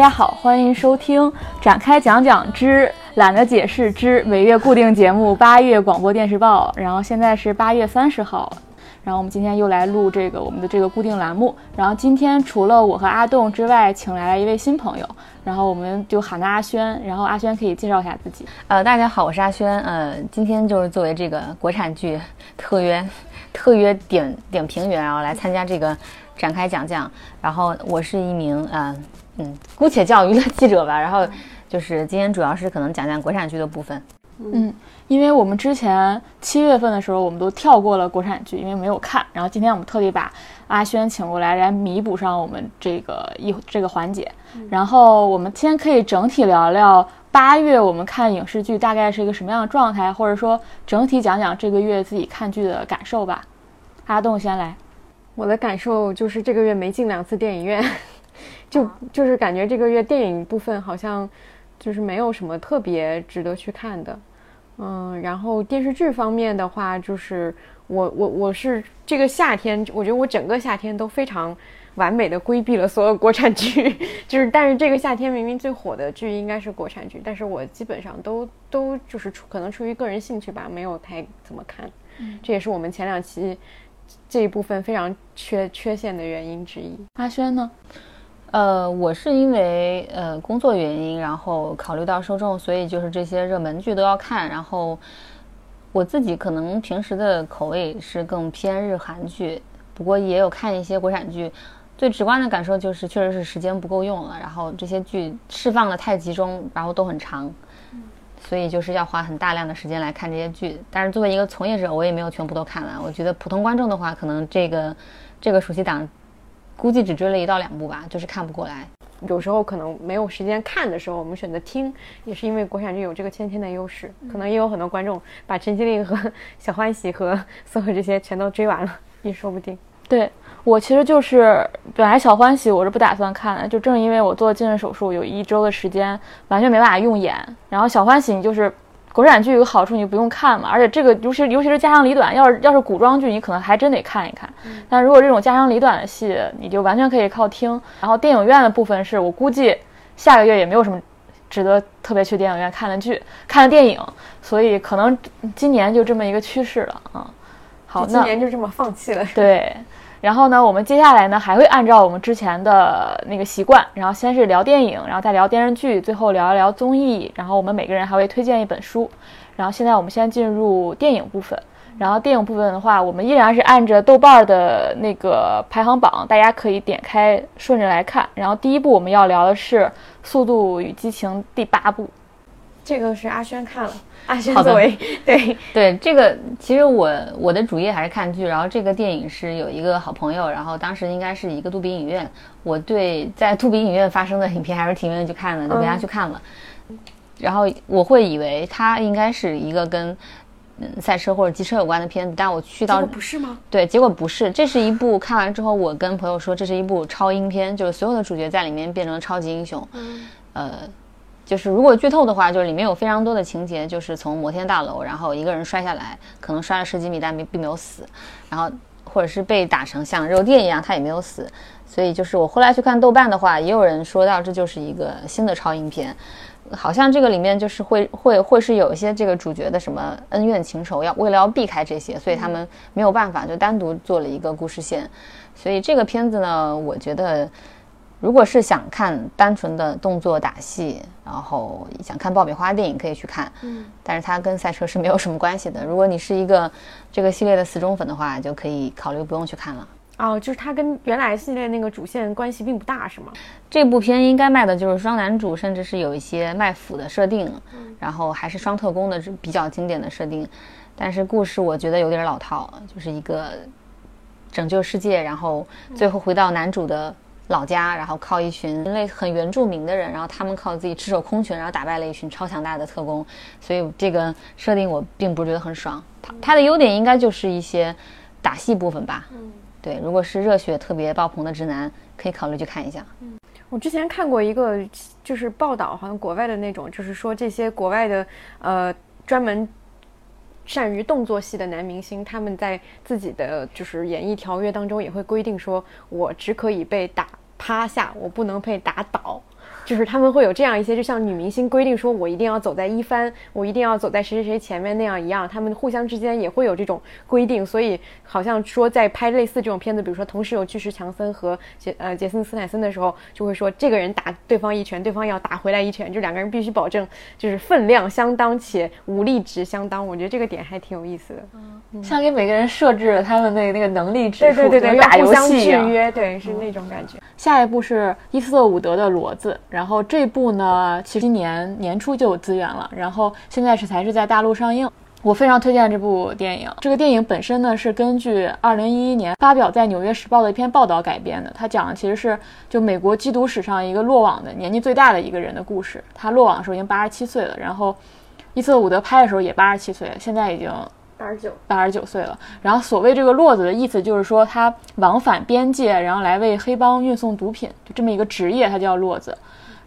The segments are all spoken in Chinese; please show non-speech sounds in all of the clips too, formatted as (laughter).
大家好，欢迎收听展开讲讲之懒得解释之每月固定节目八月广播电视报。然后现在是八月三十号，然后我们今天又来录这个我们的这个固定栏目。然后今天除了我和阿栋之外，请来了一位新朋友，然后我们就喊他阿轩。然后阿轩可以介绍一下自己。呃，大家好，我是阿轩。呃，今天就是作为这个国产剧特约特约点点评员，然后来参加这个展开讲讲。然后我是一名呃嗯，姑且叫娱乐记者吧。然后就是今天主要是可能讲讲国产剧的部分。嗯，因为我们之前七月份的时候，我们都跳过了国产剧，因为没有看。然后今天我们特地把阿轩请过来，来弥补上我们这个一这个环节。然后我们先可以整体聊聊八月我们看影视剧大概是一个什么样的状态，或者说整体讲讲这个月自己看剧的感受吧。阿栋先来，我的感受就是这个月没进两次电影院，就就是感觉这个月电影部分好像就是没有什么特别值得去看的。嗯，然后电视剧方面的话，就是我我我是这个夏天，我觉得我整个夏天都非常完美的规避了所有国产剧，(laughs) 就是但是这个夏天明明最火的剧应该是国产剧，但是我基本上都都就是出可能出于个人兴趣吧，没有太怎么看，这也是我们前两期这一部分非常缺缺陷的原因之一。阿轩呢？呃，我是因为呃工作原因，然后考虑到受众，所以就是这些热门剧都要看。然后我自己可能平时的口味是更偏日韩剧，不过也有看一些国产剧。最直观的感受就是，确实是时间不够用了。然后这些剧释放的太集中，然后都很长，所以就是要花很大量的时间来看这些剧。但是作为一个从业者，我也没有全部都看完。我觉得普通观众的话，可能这个这个暑期档。估计只追了一到两部吧，就是看不过来。有时候可能没有时间看的时候，我们选择听，也是因为国产剧有这个先天的优势。可能也有很多观众把《陈情令》和《小欢喜》和所有这些全都追完了，也说不定。对我其实就是本来《小欢喜》我是不打算看的，就正因为我做近视手术有一周的时间完全没办法用眼，然后《小欢喜》你就是。国产剧有个好处，你不用看嘛，而且这个尤其尤其是家长里短，要是要是古装剧，你可能还真得看一看。但如果这种家长里短的戏，你就完全可以靠听。然后电影院的部分是我估计下个月也没有什么值得特别去电影院看的剧、看的电影，所以可能今年就这么一个趋势了啊。好，今年就这么放弃了。对。然后呢，我们接下来呢还会按照我们之前的那个习惯，然后先是聊电影，然后再聊电视剧，最后聊一聊综艺。然后我们每个人还会推荐一本书。然后现在我们先进入电影部分。然后电影部分的话，我们依然是按着豆瓣的那个排行榜，大家可以点开顺着来看。然后第一部我们要聊的是《速度与激情》第八部。这个是阿轩看了，阿轩作为 (laughs) 对对这个，其实我我的主业还是看剧，然后这个电影是有一个好朋友，然后当时应该是一个杜比影院，我对在杜比影院发生的影片还是挺愿意去看的，就陪他去看了。然后我会以为它应该是一个跟嗯赛车或者机车有关的片子，但我去到不是吗？对，结果不是，这是一部看完之后，我跟朋友说这是一部超英片，就是所有的主角在里面变成了超级英雄，嗯呃。就是如果剧透的话，就是里面有非常多的情节，就是从摩天大楼，然后一个人摔下来，可能摔了十几米，但并没有死，然后或者是被打成像肉垫一样，他也没有死。所以就是我后来去看豆瓣的话，也有人说到这就是一个新的超英片，好像这个里面就是会会会是有一些这个主角的什么恩怨情仇，要为了要避开这些，所以他们没有办法就单独做了一个故事线。所以这个片子呢，我觉得。如果是想看单纯的动作打戏，然后想看爆米花电影，可以去看。嗯，但是它跟赛车是没有什么关系的。如果你是一个这个系列的死忠粉的话，就可以考虑不用去看了。哦，就是它跟原来系列那个主线关系并不大，是吗？这部片应该卖的就是双男主，甚至是有一些卖腐的设定，然后还是双特工的比较经典的设定。但是故事我觉得有点老套，就是一个拯救世界，然后最后回到男主的。老家，然后靠一群人类很原住民的人，然后他们靠自己赤手空拳，然后打败了一群超强大的特工，所以这个设定我并不是觉得很爽。它它的优点应该就是一些打戏部分吧。嗯，对，如果是热血特别爆棚的直男，可以考虑去看一下。嗯，我之前看过一个就是报道，好像国外的那种，就是说这些国外的呃专门。善于动作戏的男明星，他们在自己的就是演艺条约当中也会规定说，我只可以被打趴下，我不能被打倒。就是他们会有这样一些，就像女明星规定说，我一定要走在一番，我一定要走在谁谁谁前面那样一样，他们互相之间也会有这种规定，所以好像说在拍类似这种片子，比如说同时有巨石强森和杰呃杰森斯坦森的时候，就会说这个人打对方一拳，对方要打回来一拳，就两个人必须保证就是分量相当且武力值相当，我觉得这个点还挺有意思的。嗯，像给每个人设置了他们的那个能力指数，对对对对，打游戏制约，对，是那种感觉。下一步是伊斯特伍德的骡子，然后这部呢，其实今年年初就有资源了，然后现在是才是在大陆上映。我非常推荐这部电影。这个电影本身呢，是根据2011年发表在《纽约时报》的一篇报道改编的。它讲的其实是就美国缉毒史上一个落网的年纪最大的一个人的故事。他落网的时候已经八十七岁了，然后伊斯特伍德拍的时候也八十七岁了，现在已经。八十九，八十九岁了。然后所谓这个落子的意思就是说他往返边界，然后来为黑帮运送毒品，就这么一个职业，他叫落子。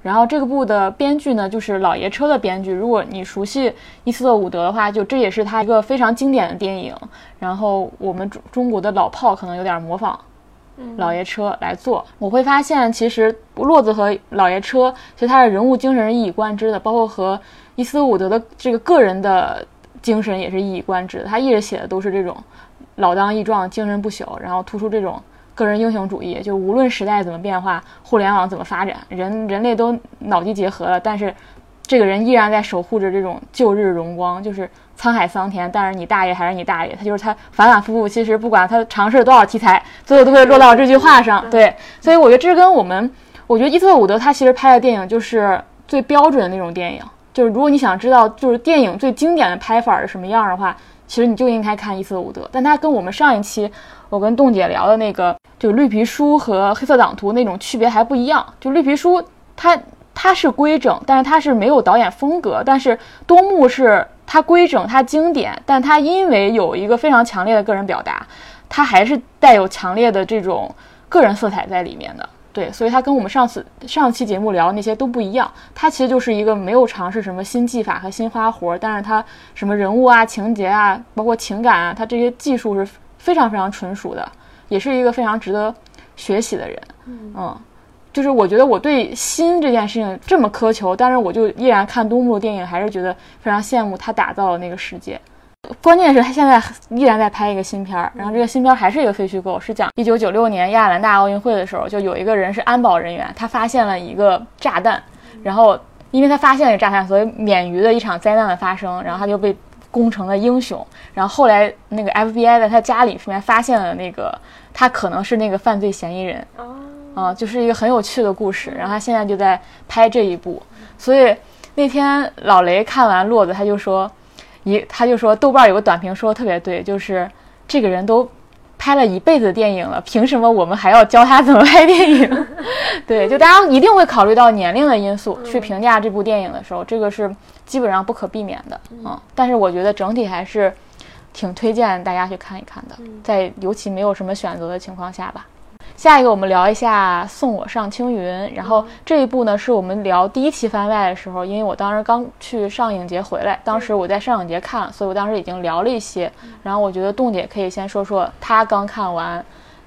然后这个部的编剧呢，就是老爷车的编剧。如果你熟悉伊斯特伍德的话，就这也是他一个非常经典的电影。然后我们中中国的老炮可能有点模仿老爷车来做。我会发现，其实骆子和老爷车，其实他的人物精神是一以贯之的，包括和伊斯特伍德的这个个人的。精神也是一以贯之的，他一直写的都是这种老当益壮、精神不朽，然后突出这种个人英雄主义。就无论时代怎么变化，互联网怎么发展，人人类都脑机结合了，但是这个人依然在守护着这种旧日荣光。就是沧海桑田，但是你大爷还是你大爷。他就是他反反复复，其实不管他尝试了多少题材，最后都会落到这句话上。对，所以我觉得这是跟我们，我觉得伊特伍德他其实拍的电影就是最标准的那种电影。就是如果你想知道就是电影最经典的拍法是什么样的话，其实你就应该看伊斯特伍德。但他跟我们上一期我跟栋姐聊的那个就绿皮书和黑色党徒那种区别还不一样。就绿皮书它它是规整，但是它是没有导演风格。但是多木是它规整，它经典，但它因为有一个非常强烈的个人表达，它还是带有强烈的这种个人色彩在里面的。对，所以它跟我们上次上期节目聊那些都不一样。它其实就是一个没有尝试什么新技法和新花活，但是它什么人物啊、情节啊，包括情感啊，它这些技术是非常非常纯熟的，也是一个非常值得学习的人。嗯，就是我觉得我对心这件事情这么苛求，但是我就依然看东木的电影，还是觉得非常羡慕他打造的那个世界。关键是，他现在依然在拍一个新片儿，然后这个新片儿还是一个非虚构，是讲一九九六年亚特兰大奥运会的时候，就有一个人是安保人员，他发现了一个炸弹，然后因为他发现了炸弹，所以免于了一场灾难的发生，然后他就被攻成了英雄。然后后来那个 FBI 在他家里面发现了那个他可能是那个犯罪嫌疑人，啊，就是一个很有趣的故事。然后他现在就在拍这一部，所以那天老雷看完《骆子》，他就说。一，他就说豆瓣有个短评说的特别对，就是这个人都拍了一辈子电影了，凭什么我们还要教他怎么拍电影？(laughs) 对，就大家一定会考虑到年龄的因素去评价这部电影的时候，这个是基本上不可避免的嗯，但是我觉得整体还是挺推荐大家去看一看的，在尤其没有什么选择的情况下吧。下一个，我们聊一下《送我上青云》。然后这一部呢，是我们聊第一期番外的时候，因为我当时刚去上影节回来，当时我在上影节看，所以我当时已经聊了一些。然后我觉得栋姐可以先说说她刚看完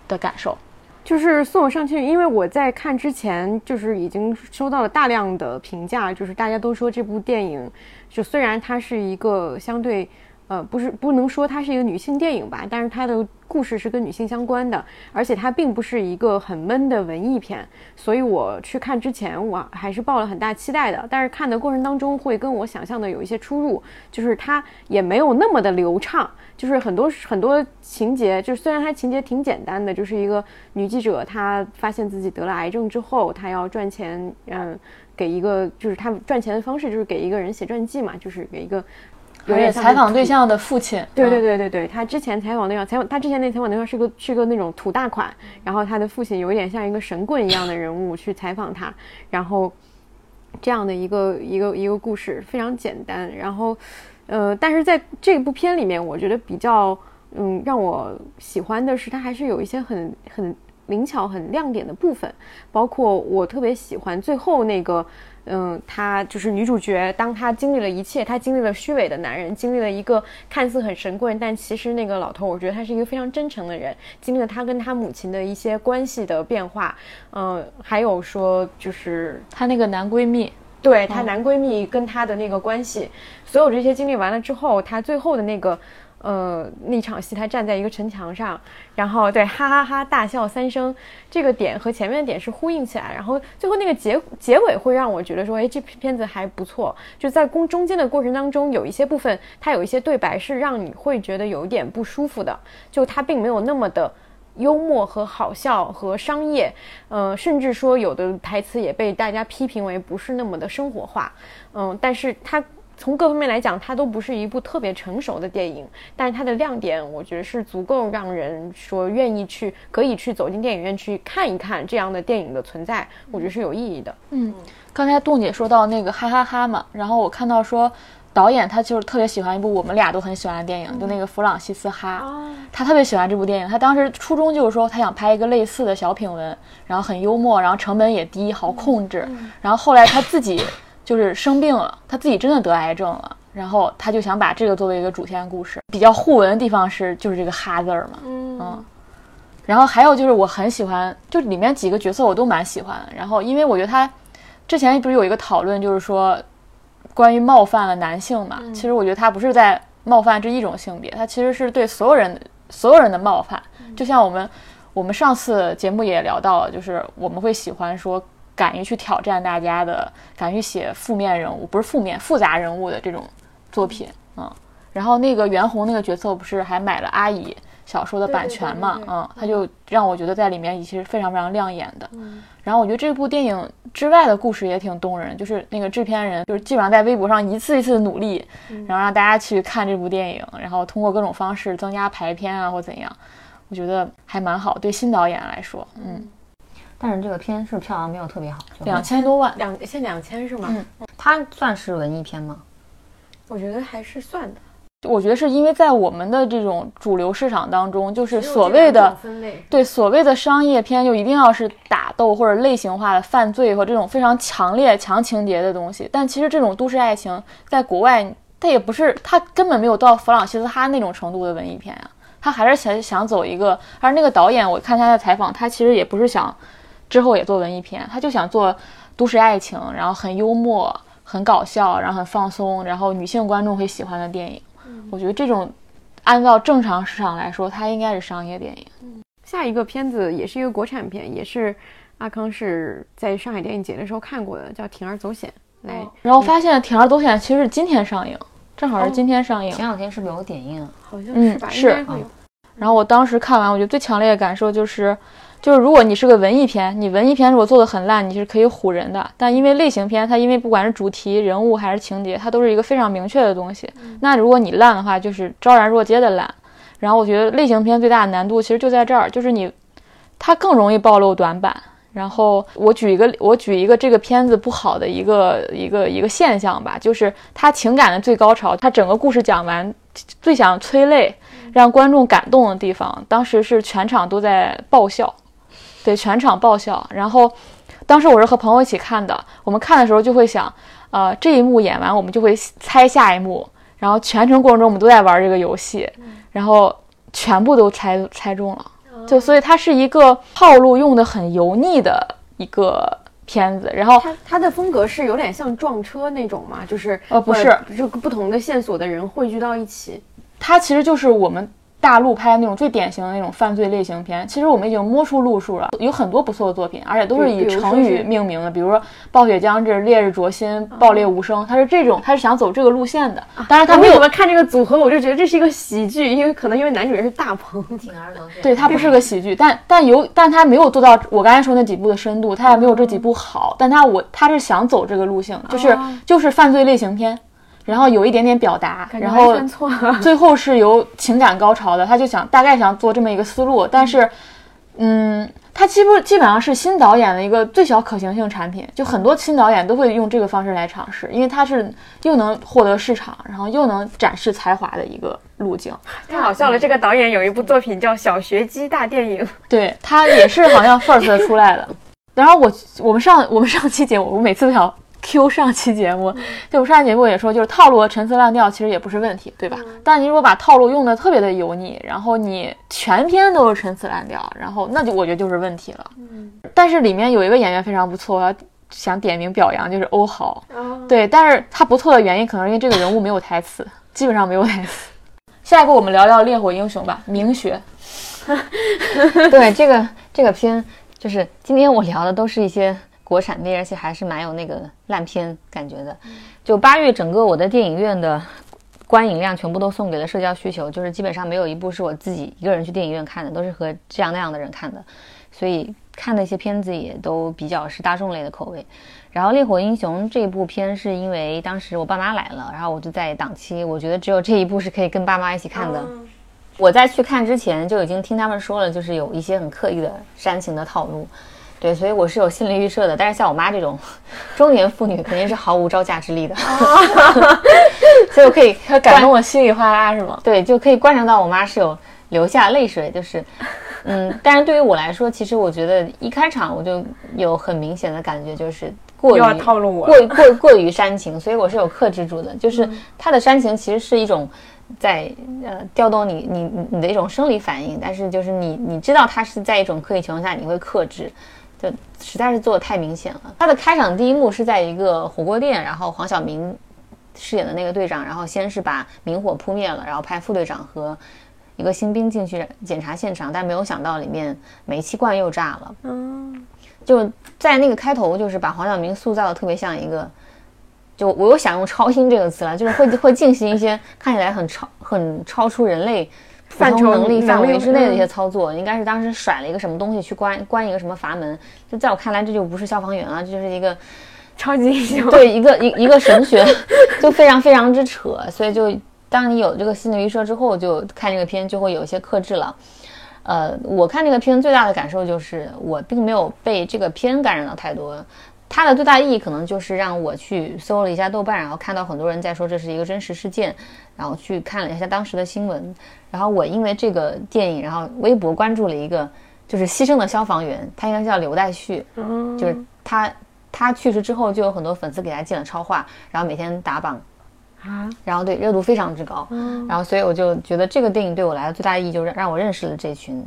的感受。就是《送我上青云》，因为我在看之前，就是已经收到了大量的评价，就是大家都说这部电影，就虽然它是一个相对。呃，不是不能说它是一个女性电影吧，但是它的故事是跟女性相关的，而且它并不是一个很闷的文艺片，所以我去看之前我还是抱了很大期待的。但是看的过程当中会跟我想象的有一些出入，就是它也没有那么的流畅，就是很多很多情节，就是虽然它情节挺简单的，就是一个女记者她发现自己得了癌症之后，她要赚钱，嗯，给一个就是她赚钱的方式就是给一个人写传记嘛，就是给一个。而且采访对象的父亲，对对对对对，他之前采访对象，采访他之前那采访对象是个是个那种土大款，然后他的父亲有一点像一个神棍一样的人物去采访他，然后这样的一个一个一个故事非常简单，然后呃，但是在这部片里面，我觉得比较嗯让我喜欢的是，他还是有一些很很灵巧、很亮点的部分，包括我特别喜欢最后那个。嗯，她就是女主角。当她经历了一切，她经历了虚伪的男人，经历了一个看似很神棍，但其实那个老头，我觉得他是一个非常真诚的人。经历了他跟他母亲的一些关系的变化，嗯，还有说就是她那个男闺蜜，对她男闺蜜跟她的那个关系，所有这些经历完了之后，她最后的那个。呃，那场戏他站在一个城墙上，然后对哈哈哈大笑三声，这个点和前面的点是呼应起来，然后最后那个结结尾会让我觉得说，哎，这片子还不错。就在公中间的过程当中，有一些部分它有一些对白是让你会觉得有一点不舒服的，就它并没有那么的幽默和好笑和商业，呃，甚至说有的台词也被大家批评为不是那么的生活化，嗯，但是它。从各方面来讲，它都不是一部特别成熟的电影，但是它的亮点，我觉得是足够让人说愿意去，可以去走进电影院去看一看这样的电影的存在，我觉得是有意义的。嗯，刚才杜姐说到那个哈哈哈嘛，然后我看到说导演他就是特别喜欢一部我们俩都很喜欢的电影，就那个弗朗西斯哈，他特别喜欢这部电影，他当时初衷就是说他想拍一个类似的小品文，然后很幽默，然后成本也低，好控制，然后后来他自己。就是生病了，他自己真的得癌症了，然后他就想把这个作为一个主线故事。比较互文的地方是，就是这个哈字儿嘛，嗯，然后还有就是我很喜欢，就里面几个角色我都蛮喜欢。然后因为我觉得他之前不是有一个讨论，就是说关于冒犯了男性嘛，其实我觉得他不是在冒犯这一种性别，他其实是对所有人所有人的冒犯。就像我们我们上次节目也聊到了，就是我们会喜欢说。敢于去挑战大家的，敢于写负面人物，不是负面复杂人物的这种作品，嗯。然后那个袁弘那个角色不是还买了阿姨小说的版权嘛，嗯，他就让我觉得在里面其实非常非常亮眼的。然后我觉得这部电影之外的故事也挺动人，就是那个制片人就是基本上在微博上一次一次努力，然后让大家去看这部电影，然后通过各种方式增加排片啊或怎样，我觉得还蛮好，对新导演来说，嗯。但是这个片是票房没有特别好，两千多万，两现两千是吗？嗯，它算是文艺片吗？我觉得还是算的。我觉得是因为在我们的这种主流市场当中，就是所谓的对所谓的商业片，就一定要是打斗或者类型化的犯罪和这种非常强烈强情节的东西。但其实这种都市爱情在国外，它也不是，它根本没有到弗朗西斯哈那种程度的文艺片呀。他还是想想走一个，而那个导演，我看他的采访，他其实也不是想。之后也做文艺片，他就想做都市爱情，然后很幽默、很搞笑，然后很放松，然后女性观众会喜欢的电影。我觉得这种按照正常市场来说，它应该是商业电影。下一个片子也是一个国产片，也是阿康是在上海电影节的时候看过的，叫《铤而走险》。来，然后发现《铤而走险》其实是今天上映，正好是今天上映。前两天是不是有点映？好像是吧，是。然后我当时看完，我觉得最强烈的感受就是。就是如果你是个文艺片，你文艺片如果做的很烂，你是可以唬人的。但因为类型片，它因为不管是主题、人物还是情节，它都是一个非常明确的东西。那如果你烂的话，就是昭然若揭的烂。然后我觉得类型片最大的难度其实就在这儿，就是你，它更容易暴露短板。然后我举一个，我举一个这个片子不好的一个一个一个现象吧，就是它情感的最高潮，它整个故事讲完，最想催泪、让观众感动的地方，当时是全场都在爆笑。对，全场爆笑。然后，当时我是和朋友一起看的。我们看的时候就会想，呃，这一幕演完，我们就会猜下一幕。然后全程过程中，我们都在玩这个游戏，然后全部都猜猜中了。就所以它是一个套路用的很油腻的一个片子。然后它它的风格是有点像撞车那种嘛，就是呃不是，就不同的线索的人汇聚到一起。它其实就是我们。大陆拍的那种最典型的那种犯罪类型片，其实我们已经摸出路数了，有很多不错的作品，而且都是以成语命名的，比如说“暴雪将至”“烈日灼心”“爆裂无声”，它是这种，它是想走这个路线的。当然，他没有看这个组合，我就觉得这是一个喜剧，因为可能因为男主人是大鹏，对他不是个喜剧，但但有，但他没有做到我刚才说那几部的深度，他也没有这几部好，但他我他是想走这个路线，就是就是犯罪类型片。然后有一点点表达，然后 (laughs) (laughs) 最后是由情感高潮的，他就想大概想做这么一个思路，但是，嗯，他基本基本上是新导演的一个最小可行性产品，就很多新导演都会用这个方式来尝试，因为它是又能获得市场，然后又能展示才华的一个路径。太好笑了！这个导演有一部作品叫《小学鸡大电影》，对他也是好像 (laughs) first 出来的。然后我我们上我们上期节目，我每次都想 Q 上期节目，就我们上期节目也说，就是套路和陈词滥调其实也不是问题，对吧？但你如果把套路用的特别的油腻，然后你全篇都是陈词滥调，然后那就我觉得就是问题了。嗯。但是里面有一个演员非常不错，我要想点名表扬，就是欧豪。对，但是他不错的原因可能是因为这个人物没有台词，基本上没有台词。下一个我们聊聊《烈火英雄》吧，明学。(laughs) 对这个这个片。就是今天我聊的都是一些国产片，而且还是蛮有那个烂片感觉的。就八月整个我的电影院的观影量全部都送给了社交需求，就是基本上没有一部是我自己一个人去电影院看的，都是和这样那样的人看的。所以看的一些片子也都比较是大众类的口味。然后《烈火英雄》这部片是因为当时我爸妈来了，然后我就在档期，我觉得只有这一部是可以跟爸妈一起看的。我在去看之前就已经听他们说了，就是有一些很刻意的煽情的套路，对，所以我是有心理预设的。但是像我妈这种中年妇女，肯定是毫无招架之力的，(laughs) 所以我可以 (laughs) 感动我稀里哗啦是吗？对，就可以观察到我妈是有流下泪水，就是，(laughs) 嗯，但是对于我来说，其实我觉得一开场我就有很明显的感觉，就是过于套路我，过过过于煽情，所以我是有克制住的。就是她的煽情其实是一种。在呃调动你你你的一种生理反应，但是就是你你知道他是在一种刻意情况下，你会克制，就实在是做的太明显了。他的开场第一幕是在一个火锅店，然后黄晓明饰演的那个队长，然后先是把明火扑灭了，然后派副队长和一个新兵进去检查现场，但没有想到里面煤气罐又炸了。嗯，就在那个开头，就是把黄晓明塑造的特别像一个。就我又想用超音这个词了，就是会会进行一些看起来很超、很超出人类普通能力范围之内的一些操作。应该是当时甩了一个什么东西去关关一个什么阀门。就在我看来，这就不是消防员啊，这就是一个 (laughs) 超级英雄。对，一个一一个神学，(laughs) 就非常非常之扯。所以就当你有这个心理预设之后，就看这个片就会有一些克制了。呃，我看这个片最大的感受就是，我并没有被这个片感染到太多。它的最大意义可能就是让我去搜了一下豆瓣，然后看到很多人在说这是一个真实事件，然后去看了一下当时的新闻，然后我因为这个电影，然后微博关注了一个就是牺牲的消防员，他应该叫刘代旭，就是他他去世之后就有很多粉丝给他建了超话，然后每天打榜。啊，然后对热度非常之高，然后所以我就觉得这个电影对我来说最大意义就是让我认识了这群。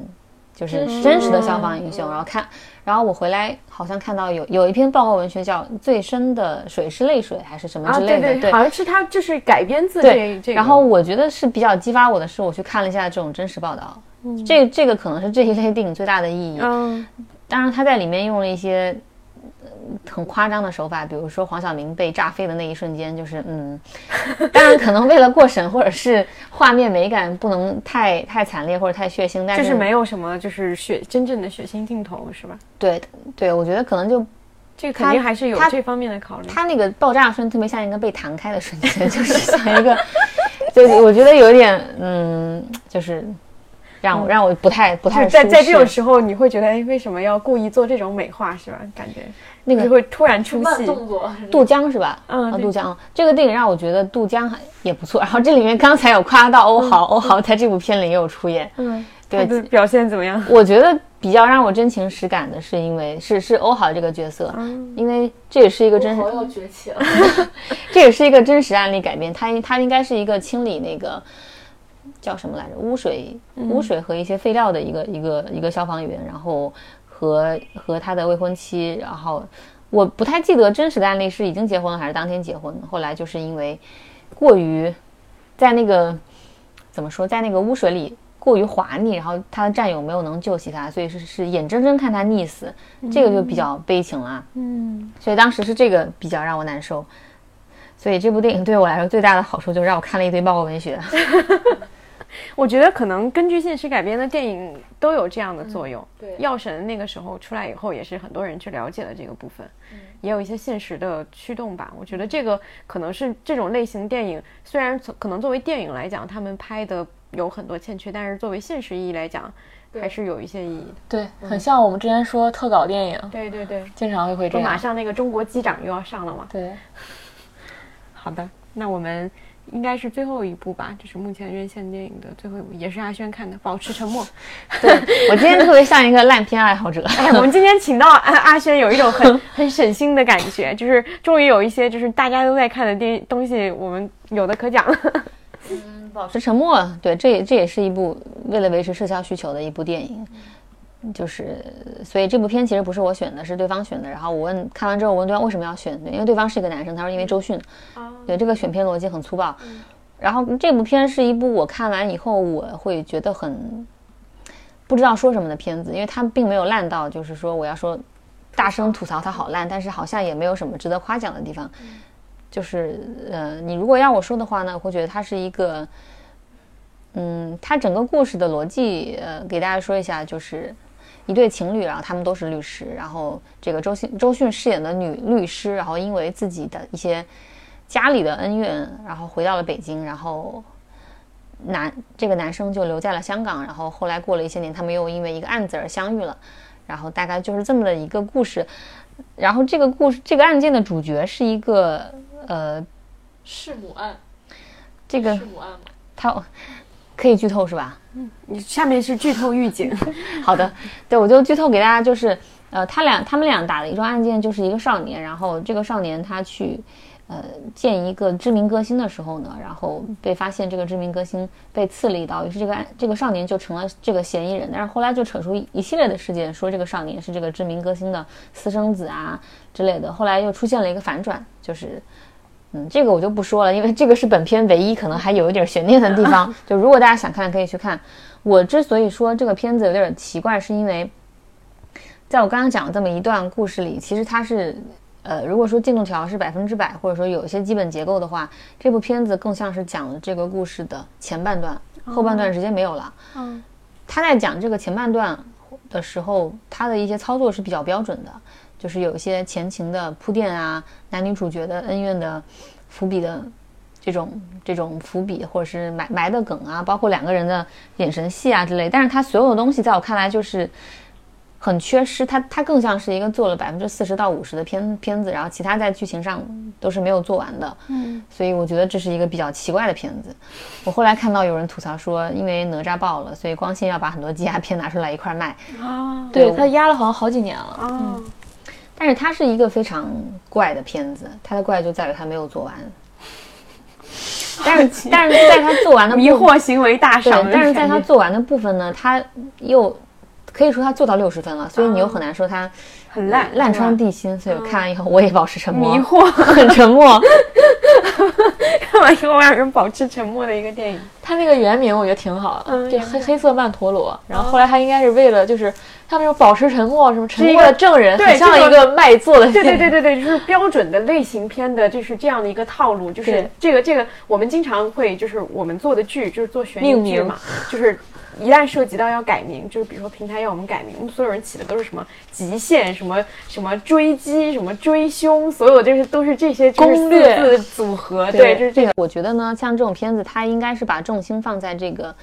就是真实的消防英雄，然后看，然后我回来好像看到有有一篇报告文学叫《最深的水是泪水》还是什么之类的，对，好像是他就是改编自这这。然后我觉得是比较激发我的是，我去看了一下这种真实报道，这这个可能是这一类电影最大的意义。嗯，当然他在里面用了一些。很夸张的手法，比如说黄晓明被炸飞的那一瞬间，就是嗯，当然可能为了过审或者是画面美感不能太太惨烈或者太血腥，但是就是没有什么就是血真正的血腥镜头是吧？对对，我觉得可能就这肯定还是有这方面的考虑。他那个爆炸瞬特别像一个被弹开的瞬间，就是像一个，(laughs) 就我觉得有点嗯，就是。让我让我不太不太在在这种时候，你会觉得哎，为什么要故意做这种美化是吧？感觉那个会突然出戏。杜江是吧？嗯，杜江这个电影让我觉得杜江也不错。然后这里面刚才有夸到欧豪，欧豪在这部片里也有出演。嗯，对，表现怎么样？我觉得比较让我真情实感的是，因为是是欧豪这个角色，因为这也是一个真实。要崛起了。这也是一个真实案例改编，他他应该是一个清理那个。叫什么来着？污水、污水和一些废料的一个一个一个消防员，然后和和他的未婚妻，然后我不太记得真实的案例是已经结婚了还是当天结婚。后来就是因为过于在那个怎么说，在那个污水里过于滑腻，然后他的战友没有能救起他，所以是是眼睁睁看他溺死，这个就比较悲情了。嗯，所以当时是这个比较让我难受。所以这部电影对我来说最大的好处就是让我看了一堆报告文学。(laughs) 我觉得可能根据现实改编的电影都有这样的作用。对，药神那个时候出来以后，也是很多人去了解了这个部分，也有一些现实的驱动吧。我觉得这个可能是这种类型电影，虽然可能作为电影来讲，他们拍的有很多欠缺，但是作为现实意义来讲，还是有一些意义的。对，很像我们之前说特稿电影，对对对，经常会会这样。马上那个中国机长又要上了嘛？对。好的，那我们。应该是最后一部吧，就是目前院线电影的最后一部，也是阿轩看的《保持沉默》。(laughs) 对我今天特别像一个烂片爱好者。哎，我们今天请到阿阿轩，有一种很 (laughs) 很省心的感觉，就是终于有一些就是大家都在看的电东西，我们有的可讲了。嗯，《保持沉默》(laughs) 对，这也这也是一部为了维持社交需求的一部电影。就是，所以这部片其实不是我选的，是对方选的。然后我问，看完之后我问对方为什么要选，因为对方是一个男生，他说因为周迅。对，这个选片逻辑很粗暴。然后这部片是一部我看完以后我会觉得很不知道说什么的片子，因为它并没有烂到就是说我要说大声吐槽它好烂，但是好像也没有什么值得夸奖的地方。就是呃，你如果要我说的话呢，我会觉得它是一个，嗯，它整个故事的逻辑，呃，给大家说一下，就是。一对情侣，然后他们都是律师，然后这个周迅周迅饰演的女律师，然后因为自己的一些家里的恩怨，然后回到了北京，然后男这个男生就留在了香港，然后后来过了一些年，他们又因为一个案子而相遇了，然后大概就是这么的一个故事，然后这个故事这个案件的主角是一个呃弑母案，这个弑母案吗？他。可以剧透是吧？嗯，你下面是剧透预警。(laughs) 好的，对我就剧透给大家，就是呃，他俩他们俩打了一桩案件，就是一个少年，然后这个少年他去呃见一个知名歌星的时候呢，然后被发现这个知名歌星被刺了一刀，于是这个案这个少年就成了这个嫌疑人。但是后来就扯出一系列的事件，说这个少年是这个知名歌星的私生子啊之类的。后来又出现了一个反转，就是。嗯，这个我就不说了，因为这个是本片唯一可能还有一点悬念的地方。(laughs) 就如果大家想看，可以去看。我之所以说这个片子有点奇怪，是因为在我刚刚讲的这么一段故事里，其实它是，呃，如果说进度条是百分之百，或者说有一些基本结构的话，这部片子更像是讲了这个故事的前半段，后半段直接没有了。嗯，他在讲这个前半段的时候，他的一些操作是比较标准的。就是有一些前情的铺垫啊，男女主角的恩怨的伏笔的这种这种伏笔，或者是埋埋的梗啊，包括两个人的眼神戏啊之类。但是它所有的东西在我看来就是很缺失，它它更像是一个做了百分之四十到五十的片片子，然后其他在剧情上都是没有做完的。嗯，所以我觉得这是一个比较奇怪的片子。我后来看到有人吐槽说，因为哪吒爆了，所以光线要把很多积压片拿出来一块卖。啊，对他压了好像好几年了。啊。但是它是一个非常怪的片子，它的怪就在于它没有做完。但是，但是在它做完的迷惑行为大赏，但是在它做完的部分呢，它又可以说它做到六十分了，所以你又很难说它很烂烂穿地心。所以我看完以后，我也保持沉默，迷惑，很沉默。看完以后，让人保持沉默的一个电影。它那个原名我觉得挺好的，就黑黑色曼陀罗。然后后来他应该是为了就是。他们说保持沉默，什么沉默的证人，很像一个卖座的。对对对对对，就是标准的类型片的，就是这样的一个套路。就是这个这个，我们经常会就是我们做的剧，就是做悬疑剧嘛，就是一旦涉及到要改名，就是比如说平台要我们改名，我们所有人起的都是什么极限，什么什么追击，什么追凶，所有就是都是这些攻略组合。对，就是这个。我觉得呢，像这种片子，它应该是把重心放在这个。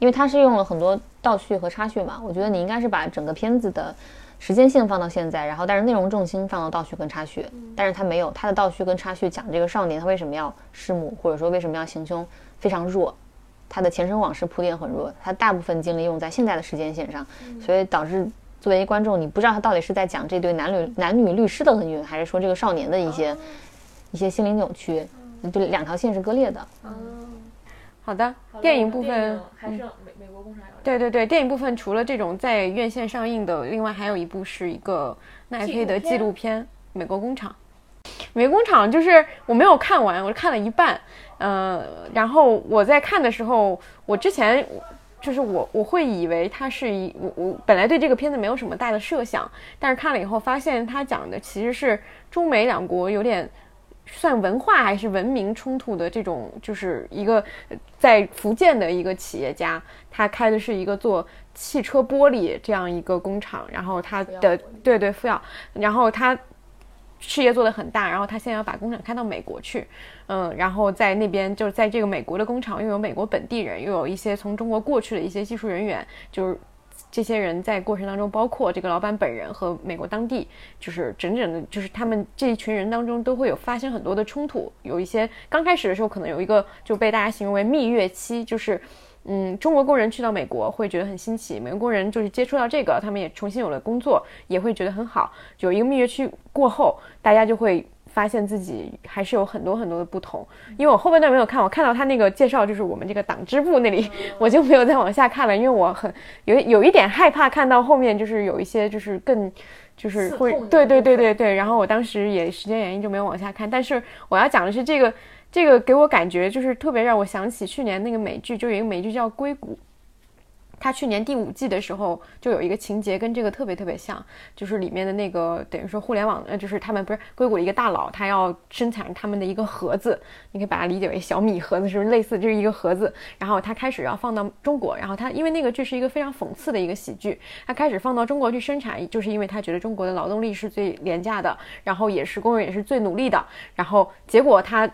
因为它是用了很多倒叙和插叙嘛，我觉得你应该是把整个片子的时间线放到现在，然后但是内容重心放到倒叙跟插叙，但是他没有，他的倒叙跟插叙讲这个少年他为什么要弑母，或者说为什么要行凶非常弱，他的前生往事铺垫很弱，他大部分精力用在现在的时间线上，所以导致作为观众你不知道他到底是在讲这对男女男女律师的恩怨，还是说这个少年的一些一些心理扭曲，就两条线是割裂的。好的，电影部分还剩美美国工厂有。对对对，电影部分除了这种在院线上映的，另外还有一部是一个奈飞的纪录片《美国工厂》。美国工厂就是我没有看完，我看了一半。嗯，然后我在看的时候，我之前就是我我会以为它是一我我本来对这个片子没有什么大的设想，但是看了以后发现它讲的其实是中美两国有点。算文化还是文明冲突的这种，就是一个在福建的一个企业家，他开的是一个做汽车玻璃这样一个工厂，然后他的对对富耀，然后他事业做得很大，然后他现在要把工厂开到美国去，嗯，然后在那边就是在这个美国的工厂又有美国本地人，又有一些从中国过去的一些技术人员，就是这些人在过程当中，包括这个老板本人和美国当地，就是整整的，就是他们这一群人当中都会有发生很多的冲突，有一些刚开始的时候可能有一个就被大家形容为蜜月期，就是。嗯，中国工人去到美国会觉得很新奇，美国工人就是接触到这个，他们也重新有了工作，也会觉得很好。有一个蜜月期过后，大家就会发现自己还是有很多很多的不同。因为我后半段没有看，我看到他那个介绍，就是我们这个党支部那里，我就没有再往下看了，因为我很有有一点害怕看到后面，就是有一些就是更就是会对对对对对。然后我当时也时间原因就没有往下看，但是我要讲的是这个。这个给我感觉就是特别让我想起去年那个美剧，就有一个美剧叫《硅谷》，他去年第五季的时候就有一个情节跟这个特别特别像，就是里面的那个等于说互联网，呃，就是他们不是硅谷的一个大佬，他要生产他们的一个盒子，你可以把它理解为小米盒子，是不是类似就是一个盒子？然后他开始要放到中国，然后他因为那个剧是一个非常讽刺的一个喜剧，他开始放到中国去生产，就是因为他觉得中国的劳动力是最廉价的，然后也是工人也是最努力的，然后结果他。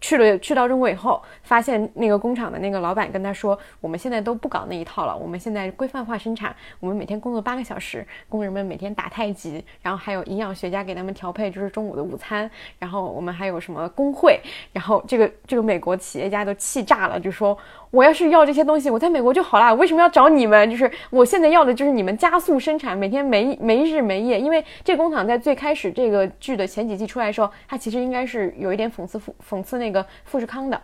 去了，去到中国以后，发现那个工厂的那个老板跟他说：“我们现在都不搞那一套了，我们现在规范化生产，我们每天工作八个小时，工人们每天打太极，然后还有营养学家给他们调配，就是中午的午餐，然后我们还有什么工会，然后这个这个美国企业家都气炸了，就说。”我要是要这些东西，我在美国就好啦。为什么要找你们？就是我现在要的就是你们加速生产，每天没没日没夜。因为这工厂在最开始这个剧的前几季出来的时候，它其实应该是有一点讽刺讽讽刺那个富士康的。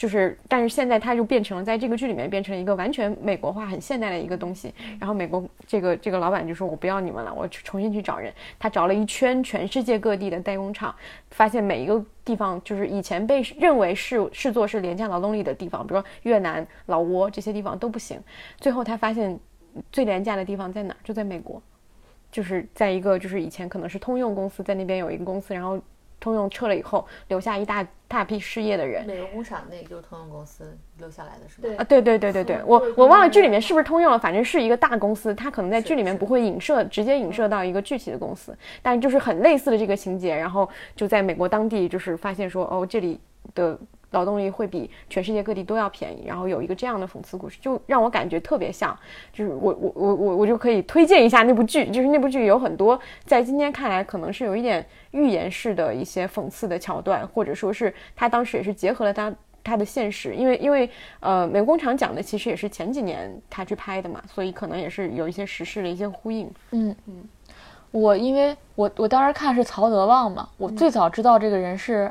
就是，但是现在它就变成了在这个剧里面变成了一个完全美国化、很现代的一个东西。然后美国这个这个老板就说：“我不要你们了，我重新去找人。”他找了一圈全世界各地的代工厂，发现每一个地方就是以前被认为是视作是廉价劳动力的地方，比如说越南、老挝这些地方都不行。最后他发现最廉价的地方在哪？就在美国，就是在一个就是以前可能是通用公司在那边有一个公司，然后。通用撤了以后，留下一大大批失业的人。美容工厂那就是通用公司留下来的，是吧？啊，对对对对对，我我忘了剧里面是不是通用了，反正是一个大公司，它可能在剧里面不会影射，直接影射到一个具体的公司，但就是很类似的这个情节，然后就在美国当地就是发现说，哦，这里的。劳动力会比全世界各地都要便宜，然后有一个这样的讽刺故事，就让我感觉特别像，就是我我我我我就可以推荐一下那部剧，就是那部剧有很多在今天看来可能是有一点寓言式的一些讽刺的桥段，或者说是他当时也是结合了他他的现实，因为因为呃美工厂讲的其实也是前几年他去拍的嘛，所以可能也是有一些时事的一些呼应。嗯嗯，我因为我我当时看是曹德旺嘛，我最早知道这个人是。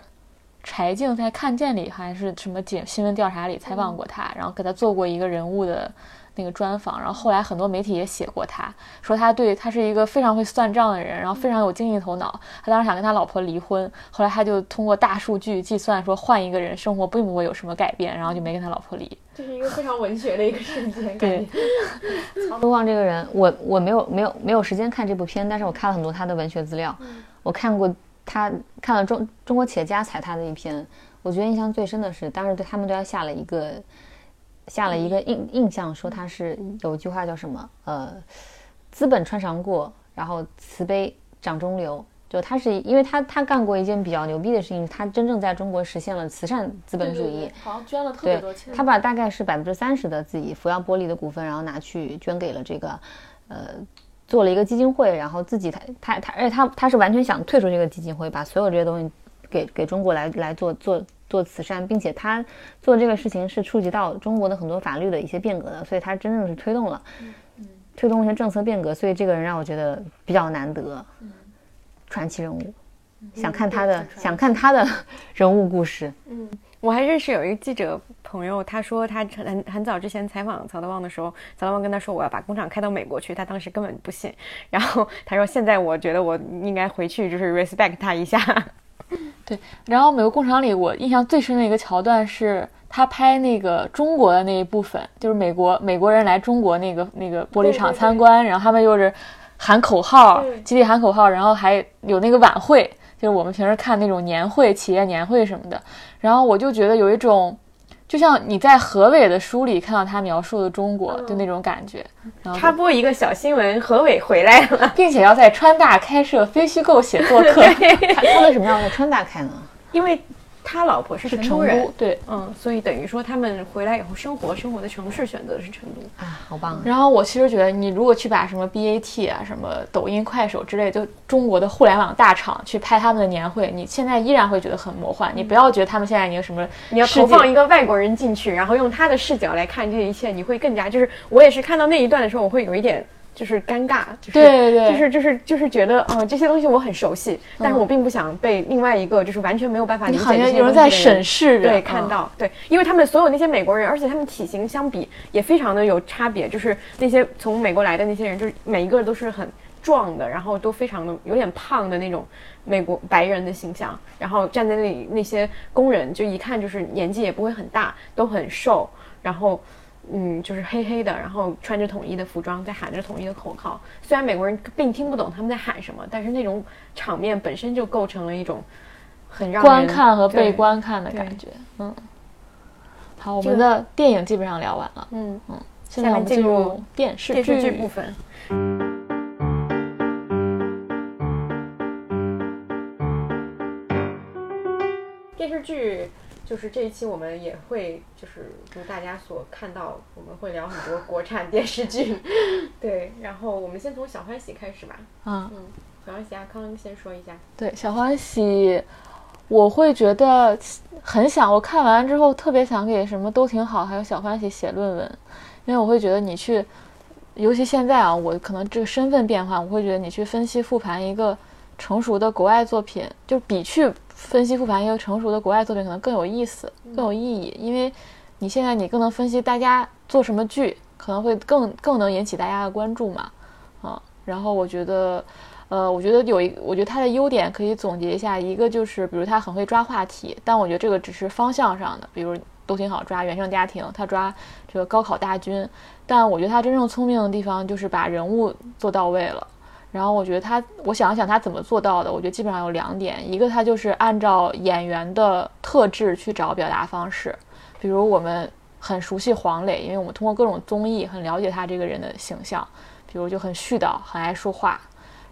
柴静在《看见》里还是什么节新闻调查里采访过他，然后给他做过一个人物的那个专访，然后后来很多媒体也写过他，说他对他是一个非常会算账的人，然后非常有经济头脑。他当时想跟他老婆离婚，后来他就通过大数据计算说换一个人生活并不会有什么改变，然后就没跟他老婆离。这是一个非常文学的一个瞬间。对，曹德旺这个人，我我没有没有没有时间看这部片，但是我看了很多他的文学资料，我看过。他看了中中国企业家踩他的一篇，我觉得印象最深的是，当时对他们对他下了一个下了一个印印象，说他是有一句话叫什么？呃，资本穿肠过，然后慈悲掌中流。就他是因为他他干过一件比较牛逼的事情，他真正在中国实现了慈善资本主义，好像捐了特别多钱。他把大概是百分之三十的自己福耀玻璃的股份，然后拿去捐给了这个呃。做了一个基金会，然后自己他他他，而且他他是完全想退出这个基金会，把所有这些东西给给中国来来做做做慈善，并且他做这个事情是触及到中国的很多法律的一些变革的，所以他真正是推动了，推动一些政策变革，所以这个人让我觉得比较难得，传奇人物，想看他的想看他的人物故事，嗯。我还认识有一个记者朋友，他说他很很早之前采访曹德旺的时候，曹德旺跟他说我要把工厂开到美国去，他当时根本不信。然后他说现在我觉得我应该回去就是 respect 他一下。(laughs) 对，然后美国工厂里我印象最深的一个桥段是他拍那个中国的那一部分，就是美国美国人来中国那个那个玻璃厂参观，然后他们又是喊口号，集体喊口号，然后还有那个晚会。就是我们平时看那种年会、企业年会什么的，然后我就觉得有一种就像你在何伟的书里看到他描述的中国，就那种感觉。然后插播一个小新闻，何伟回来了，(laughs) 并且要在川大开设非虚构写作课。他他为什么要在川大开呢？因为。他老婆是成都人，对，嗯，所以等于说他们回来以后生活生活的城市选择的是成都啊，好棒。然后我其实觉得，你如果去把什么 BAT 啊、什么抖音、快手之类，就中国的互联网大厂去拍他们的年会，你现在依然会觉得很魔幻。你不要觉得他们现在已经什么，你要投放一个外国人进去，然后用他的视角来看这一切，你会更加就是我也是看到那一段的时候，我会有一点。就是尴尬，对对对，就是就是就是觉得，嗯，这些东西我很熟悉，但是我并不想被另外一个就是完全没有办法理解好像有人在审视，对，看到，对，因为他们所有那些美国人，而且他们体型相比也非常的有差别，就是那些从美国来的那些人，就是每一个都是很壮的，然后都非常的有点胖的那种美国白人的形象，然后站在那里那些工人就一看就是年纪也不会很大，都很瘦，然后。嗯，就是黑黑的，然后穿着统一的服装，在喊着统一的口号。虽然美国人并听不懂他们在喊什么，但是那种场面本身就构成了一种很让观看和被观看的感觉。嗯，好，我们的电影基本上聊完了。嗯嗯，现在我们进入电视电视剧部分。电视剧。就是这一期我们也会，就是如大家所看到，我们会聊很多国产电视剧，(laughs) 对。然后我们先从《小欢喜》开始吧。嗯嗯，小欢喜阿康先说一下。对，《小欢喜》，我会觉得很想，我看完之后特别想给什么都挺好，还有《小欢喜》写论文，因为我会觉得你去，尤其现在啊，我可能这个身份变化，我会觉得你去分析复盘一个成熟的国外作品，就比去。分析复盘一个成熟的国外作品可能更有意思，更有意义，因为你现在你更能分析大家做什么剧，可能会更更能引起大家的关注嘛，啊，然后我觉得，呃，我觉得有一，我觉得它的优点可以总结一下，一个就是比如它很会抓话题，但我觉得这个只是方向上的，比如都挺好抓原生家庭，他抓这个高考大军，但我觉得他真正聪明的地方就是把人物做到位了。然后我觉得他，我想想他怎么做到的。我觉得基本上有两点，一个他就是按照演员的特质去找表达方式，比如我们很熟悉黄磊，因为我们通过各种综艺很了解他这个人的形象，比如就很絮叨，很爱说话，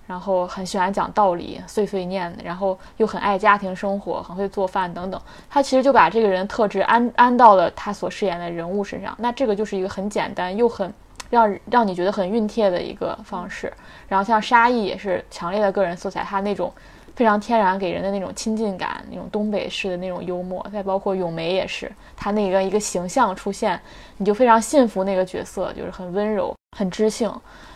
然后很喜欢讲道理，碎碎念，然后又很爱家庭生活，很会做饭等等。他其实就把这个人特质安安到了他所饰演的人物身上，那这个就是一个很简单又很。让让你觉得很熨帖的一个方式，然后像沙溢也是强烈的个人色彩，他那种非常天然给人的那种亲近感，那种东北式的那种幽默，再包括咏梅也是，他那个一个形象出现，你就非常信服那个角色，就是很温柔、很知性。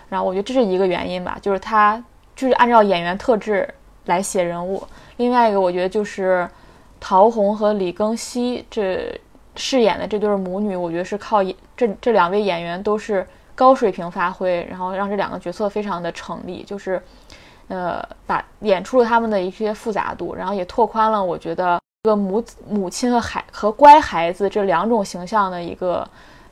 然后我觉得这是一个原因吧，就是他就是按照演员特质来写人物。另外一个我觉得就是陶虹和李庚希这饰演的这对母女，我觉得是靠演这这两位演员都是。高水平发挥，然后让这两个角色非常的成立，就是，呃，把演出了他们的一些复杂度，然后也拓宽了我觉得一个母母亲和孩和乖孩子这两种形象的一个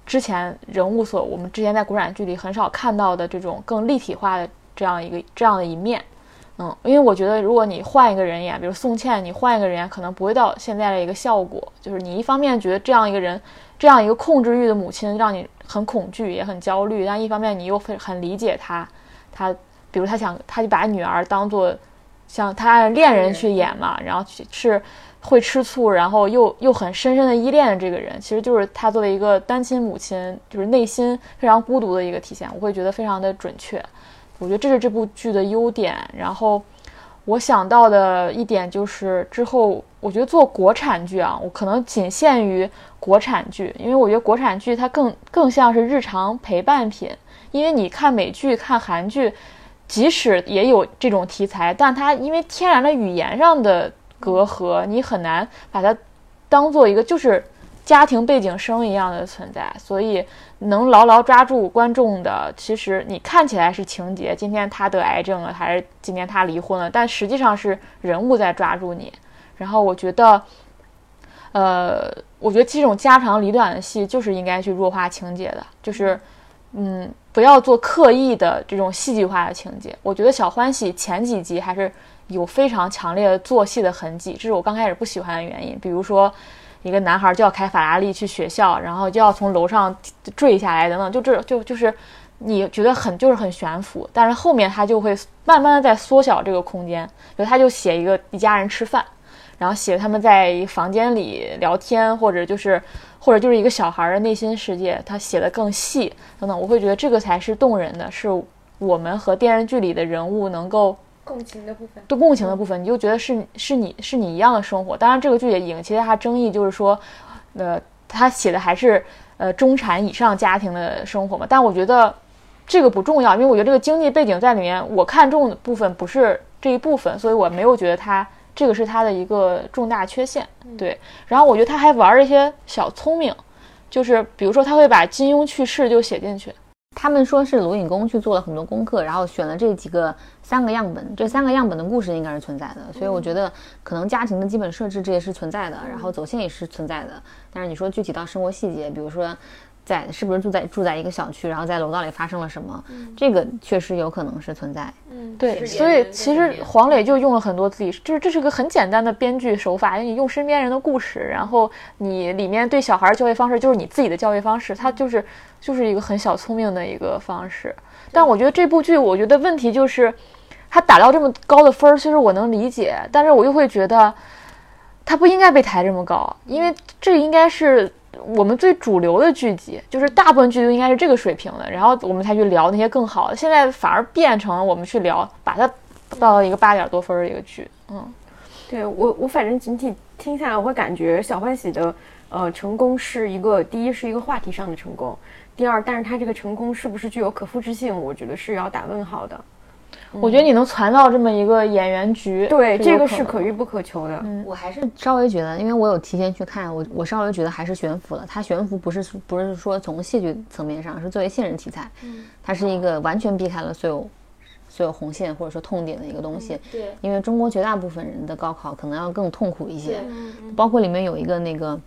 之前人物所我们之前在国产剧里很少看到的这种更立体化的这样一个这样的一面，嗯，因为我觉得如果你换一个人演，比如宋茜，你换一个人演，可能不会到现在的一个效果，就是你一方面觉得这样一个人，这样一个控制欲的母亲让你。很恐惧，也很焦虑，但一方面你又很很理解他，他比如他想，他就把女儿当做像他按恋人去演嘛，然后是会吃醋，然后又又很深深的依恋这个人，其实就是他作为一个单亲母亲，就是内心非常孤独的一个体现，我会觉得非常的准确，我觉得这是这部剧的优点。然后我想到的一点就是之后，我觉得做国产剧啊，我可能仅限于。国产剧，因为我觉得国产剧它更更像是日常陪伴品。因为你看美剧、看韩剧，即使也有这种题材，但它因为天然的语言上的隔阂，你很难把它当做一个就是家庭背景声一样的存在。所以能牢牢抓住观众的，其实你看起来是情节，今天他得癌症了，还是今天他离婚了，但实际上是人物在抓住你。然后我觉得。呃，我觉得这种家长里短的戏就是应该去弱化情节的，就是，嗯，不要做刻意的这种戏剧化的情节。我觉得《小欢喜》前几集还是有非常强烈的做戏的痕迹，这是我刚开始不喜欢的原因。比如说，一个男孩就要开法拉利去学校，然后就要从楼上坠下来等等，就这就就是你觉得很就是很悬浮，但是后面他就会慢慢的在缩小这个空间，比如他就写一个一家人吃饭，然后写他们在房间里聊天，或者就是或者就是一个小孩的内心世界，他写的更细等等，我会觉得这个才是动人的，是我们和电视剧里的人物能够。共情的部分，对共情的部分，你就觉得是是你是你一样的生活。当然，这个剧也引起了他争议，就是说，呃，他写的还是呃中产以上家庭的生活嘛。但我觉得这个不重要，因为我觉得这个经济背景在里面，我看重的部分不是这一部分，所以我没有觉得他这个是他的一个重大缺陷。对，然后我觉得他还玩了一些小聪明，就是比如说他会把金庸去世就写进去。他们说是卢影公去做了很多功课，然后选了这几个三个样本，这三个样本的故事应该是存在的，所以我觉得可能家庭的基本设置这也是存在的，然后走线也是存在的。但是你说具体到生活细节，比如说在是不是住在住在一个小区，然后在楼道里发生了什么，这个确实有可能是存在。嗯，对，所以其实黄磊就用了很多自己，就是这是个很简单的编剧手法，你用身边人的故事，然后你里面对小孩教育方式就是你自己的教育方式，他就是。就是一个很小聪明的一个方式，但我觉得这部剧，我觉得问题就是，他打到这么高的分儿，其实我能理解，但是我又会觉得，他不应该被抬这么高，因为这应该是我们最主流的剧集，就是大部分剧都应该是这个水平的，然后我们才去聊那些更好的，现在反而变成我们去聊，把它到了一个八点多分的一个剧，嗯，对我我反正整体听下来，我会感觉小欢喜的呃成功是一个第一是一个话题上的成功。第二，但是它这个成功是不是具有可复制性？我觉得是要打问号的。我觉得你能攒到这么一个演员局，对这个是可遇不可求的。嗯，我还是稍微觉得，因为我有提前去看，我我稍微觉得还是悬浮了。它悬浮不是不是说从戏剧层面上，是作为现实题材，嗯，它是一个完全避开了所有所有红线或者说痛点的一个东西。对，因为中国绝大部分人的高考可能要更痛苦一些，包括里面有一个那个。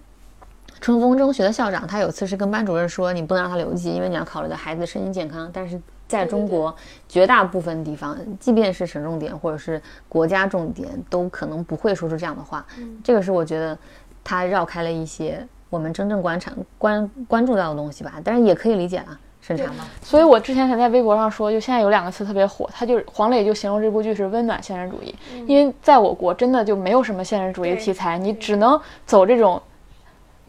春风中学的校长，他有次是跟班主任说：“你不能让他留级，因为你要考虑到孩子的身心健康。”但是在中国绝大部分地方，即便是省重点或者是国家重点，都可能不会说出这样的话。这个是我觉得他绕开了一些我们真正观察关关注到的东西吧。但是也可以理解了，审查嘛。所以我之前还在微博上说，就现在有两个词特别火，他就是黄磊就形容这部剧是温暖现实主义，因为在我国真的就没有什么现实主义题材，你只能走这种。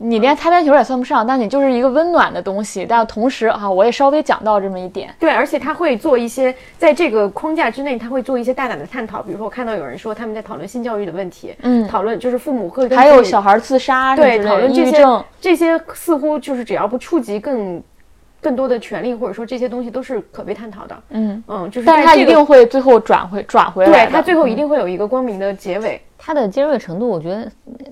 你连擦边球也算不上，但你就是一个温暖的东西。但同时啊，我也稍微讲到这么一点。对，而且他会做一些在这个框架之内，他会做一些大胆的探讨。比如说，我看到有人说他们在讨论性教育的问题，嗯，讨论就是父母会还有小孩自杀，对，讨论这些这些似乎就是只要不触及更更多的权利，或者说这些东西都是可被探讨的。嗯嗯，就是，但是他一定会最后转回转回来，对他最后一定会有一个光明的结尾。它的尖锐程度，我觉得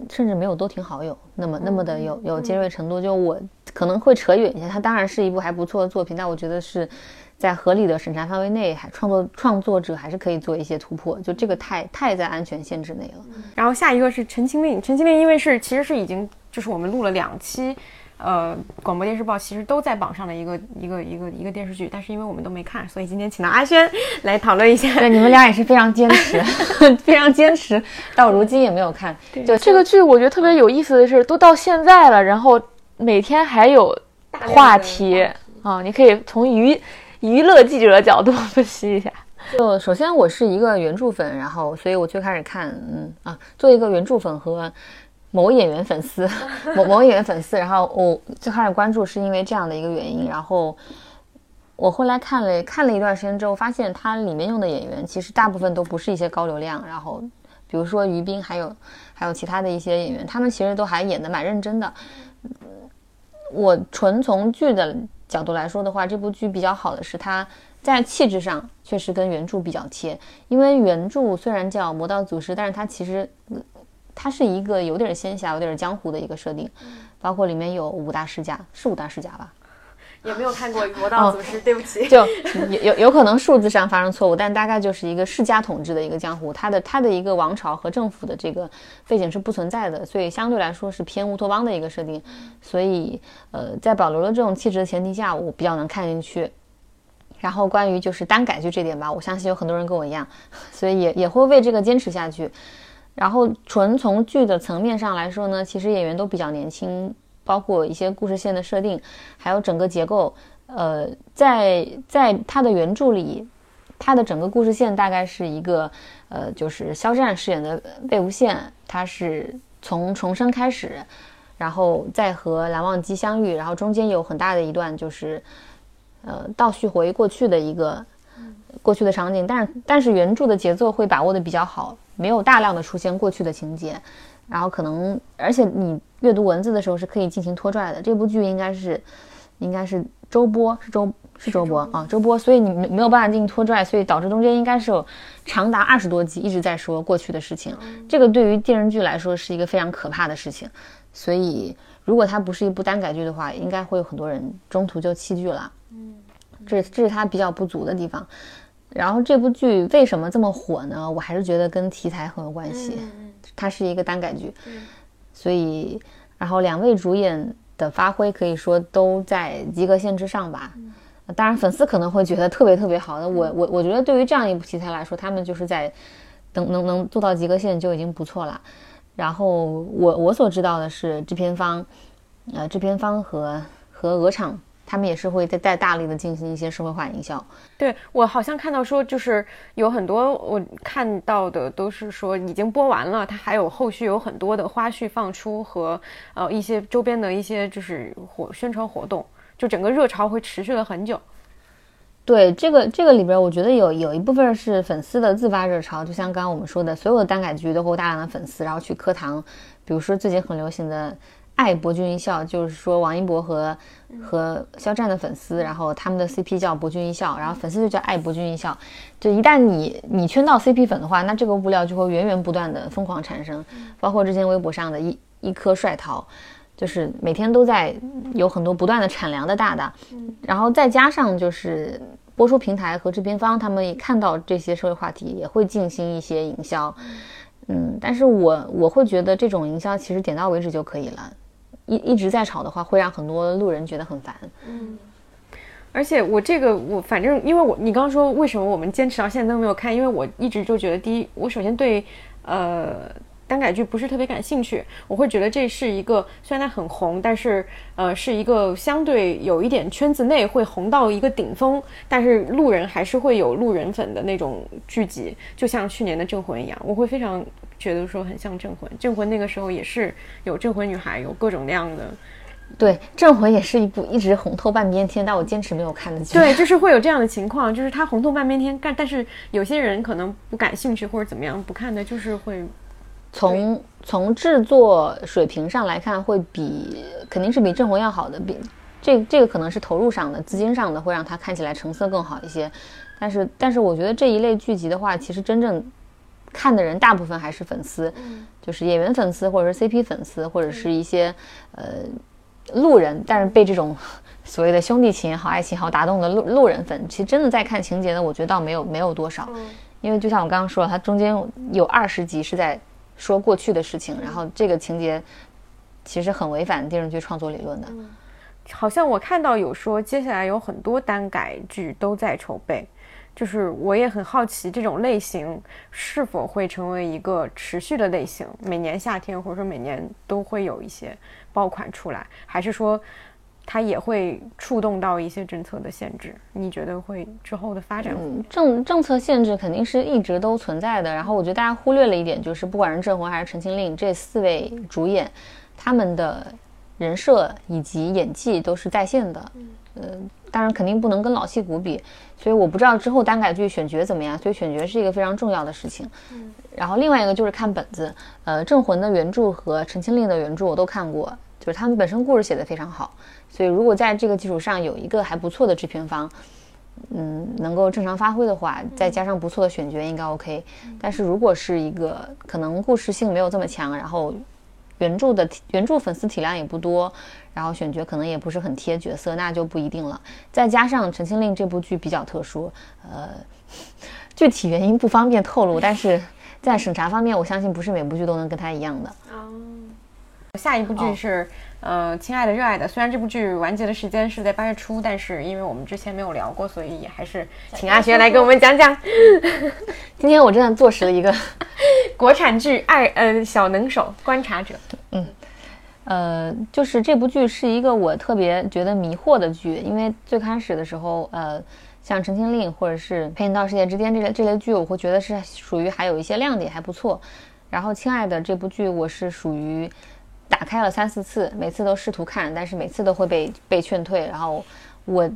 甚至没有《都挺好》有那么那么的有有尖锐程度。就我可能会扯远一些，它当然是一部还不错的作品，但我觉得是在合理的审查范围内，还创作创作者还是可以做一些突破。就这个太太在安全限制内了。然后下一个是《陈情令》，《陈情令》因为是其实是已经就是我们录了两期。呃，广播电视报其实都在榜上的一个一个一个一个电视剧，但是因为我们都没看，所以今天请到阿轩来讨论一下。对，你们俩也是非常坚持，(laughs) 非常坚持，到如今也没有看。就这个剧，我觉得特别有意思的是，都到现在了，然后每天还有话题啊，你可以从娱娱乐记者的角度分析一下。就首先我是一个原著粉，然后所以我最开始看，嗯啊，做一个原著粉和。某演员粉丝，(laughs) 某某演员粉丝，然后我最开始关注是因为这样的一个原因，然后我后来看了看了一段时间之后，发现它里面用的演员其实大部分都不是一些高流量，然后比如说于斌，还有还有其他的一些演员，他们其实都还演的蛮认真的。我纯从剧的角度来说的话，这部剧比较好的是它在气质上确实跟原著比较贴，因为原著虽然叫《魔道祖师》，但是它其实。它是一个有点仙侠、有点江湖的一个设定，包括里面有五大世家，是五大世家吧？也没有看过《魔道祖师》，(laughs) 对不起。就有有有可能数字上发生错误，但大概就是一个世家统治的一个江湖，它的它的一个王朝和政府的这个背景是不存在的，所以相对来说是偏乌托邦的一个设定。所以，呃，在保留了这种气质的前提下，我比较能看进去。然后关于就是单改剧这点吧，我相信有很多人跟我一样，所以也也会为这个坚持下去。然后纯从剧的层面上来说呢，其实演员都比较年轻，包括一些故事线的设定，还有整个结构。呃，在在他的原著里，他的整个故事线大概是一个，呃，就是肖战饰演的魏无羡，他是从重生开始，然后再和蓝忘机相遇，然后中间有很大的一段就是，呃，倒叙回过去的一个过去的场景，但是但是原著的节奏会把握的比较好，没有大量的出现过去的情节，然后可能而且你阅读文字的时候是可以进行拖拽的，这部剧应该是应该是。周播是周是周播啊，周播，所以你没没有办法进行拖拽，所以导致中间应该是有长达二十多集一直在说过去的事情。这个对于电视剧来说是一个非常可怕的事情。所以如果它不是一部单改剧的话，应该会有很多人中途就弃剧了。嗯，这这是它比较不足的地方。然后这部剧为什么这么火呢？我还是觉得跟题材很有关系。它是一个耽改剧，所以然后两位主演。的发挥可以说都在及格线之上吧，当然粉丝可能会觉得特别特别好的，我我我觉得对于这样一部题材来说，他们就是在能能能做到及格线就已经不错了。然后我我所知道的是制片方，呃制片方和和鹅厂。他们也是会在在大力的进行一些社会化营销。对我好像看到说，就是有很多我看到的都是说已经播完了，它还有后续有很多的花絮放出和呃一些周边的一些就是活宣传活动，就整个热潮会持续了很久。对这个这个里边，我觉得有有一部分是粉丝的自发热潮，就像刚刚我们说的，所有的单改剧都会有大量的粉丝，然后去磕糖，比如说最近很流行的。爱博君一笑，就是说王一博和和肖战的粉丝，然后他们的 CP 叫博君一笑，然后粉丝就叫爱博君一笑。就一旦你你圈到 CP 粉的话，那这个物料就会源源不断的疯狂产生。包括之前微博上的一一颗帅桃，就是每天都在有很多不断的产粮的大大。然后再加上就是播出平台和制片方，他们也看到这些社会话题，也会进行一些营销。嗯，但是我我会觉得这种营销其实点到为止就可以了。一一直在吵的话，会让很多路人觉得很烦。嗯，而且我这个我反正，因为我你刚刚说为什么我们坚持到现在都没有看，因为我一直就觉得，第一，我首先对呃单改剧不是特别感兴趣，我会觉得这是一个虽然它很红，但是呃是一个相对有一点圈子内会红到一个顶峰，但是路人还是会有路人粉的那种聚集，就像去年的《镇魂》一样，我会非常。觉得说很像《镇魂》，《镇魂》那个时候也是有镇魂女孩，有各种各样的。对，《镇魂》也是一部一直红透半边天，但我坚持没有看的剧。对，就是会有这样的情况，就是它红透半边天，但但是有些人可能不感兴趣或者怎么样不看的，就是会。从从制作水平上来看，会比肯定是比《镇魂》要好的。比这这个可能是投入上的、资金上的，会让它看起来成色更好一些。但是但是我觉得这一类剧集的话，其实真正。看的人大部分还是粉丝，就是演员粉丝，或者是 CP 粉丝，或者是一些呃路人。但是被这种所谓的兄弟情也好、爱情好打动的路路人粉，其实真的在看情节的，我觉得倒没有没有多少。因为就像我刚刚说了，它中间有二十集是在说过去的事情，然后这个情节其实很违反电视剧创作理论的。好像我看到有说，接下来有很多单改剧都在筹备。就是我也很好奇，这种类型是否会成为一个持续的类型？每年夏天或者说每年都会有一些爆款出来，还是说它也会触动到一些政策的限制？你觉得会之后的发展？政政策限制肯定是一直都存在的。然后我觉得大家忽略了一点，就是不管是镇魂还是陈情令这四位主演，他们的人设以及演技都是在线的。嗯。当然肯定不能跟老戏骨比，所以我不知道之后单改剧选角怎么样。所以选角是一个非常重要的事情。嗯，然后另外一个就是看本子。呃，《镇魂》的原著和《陈情令》的原著我都看过，就是他们本身故事写的非常好。所以如果在这个基础上有一个还不错的制片方，嗯，能够正常发挥的话，再加上不错的选角应该 OK。但是如果是一个可能故事性没有这么强，然后原著的原著粉丝体量也不多。然后选角可能也不是很贴角色，那就不一定了。再加上《陈情令》这部剧比较特殊，呃，(laughs) 具体原因不方便透露，但是在审查方面，我相信不是每部剧都能跟他一样的。哦，下一部剧是呃，亲爱的，热爱的。虽然这部剧完结的时间是在八月初，但是因为我们之前没有聊过，所以还是请阿轩来给我们讲讲。(laughs) 今天我真的坐实了一个 (laughs) 国产剧爱呃小能手观察者。嗯，呃，就是这部剧是一个我特别觉得迷惑的剧，因为最开始的时候，呃，像《陈情令》或者是《陪你到世界之巅》这类这类剧，我会觉得是属于还有一些亮点，还不错。然后《亲爱的》这部剧，我是属于。打开了三四次，每次都试图看，但是每次都会被被劝退。然后我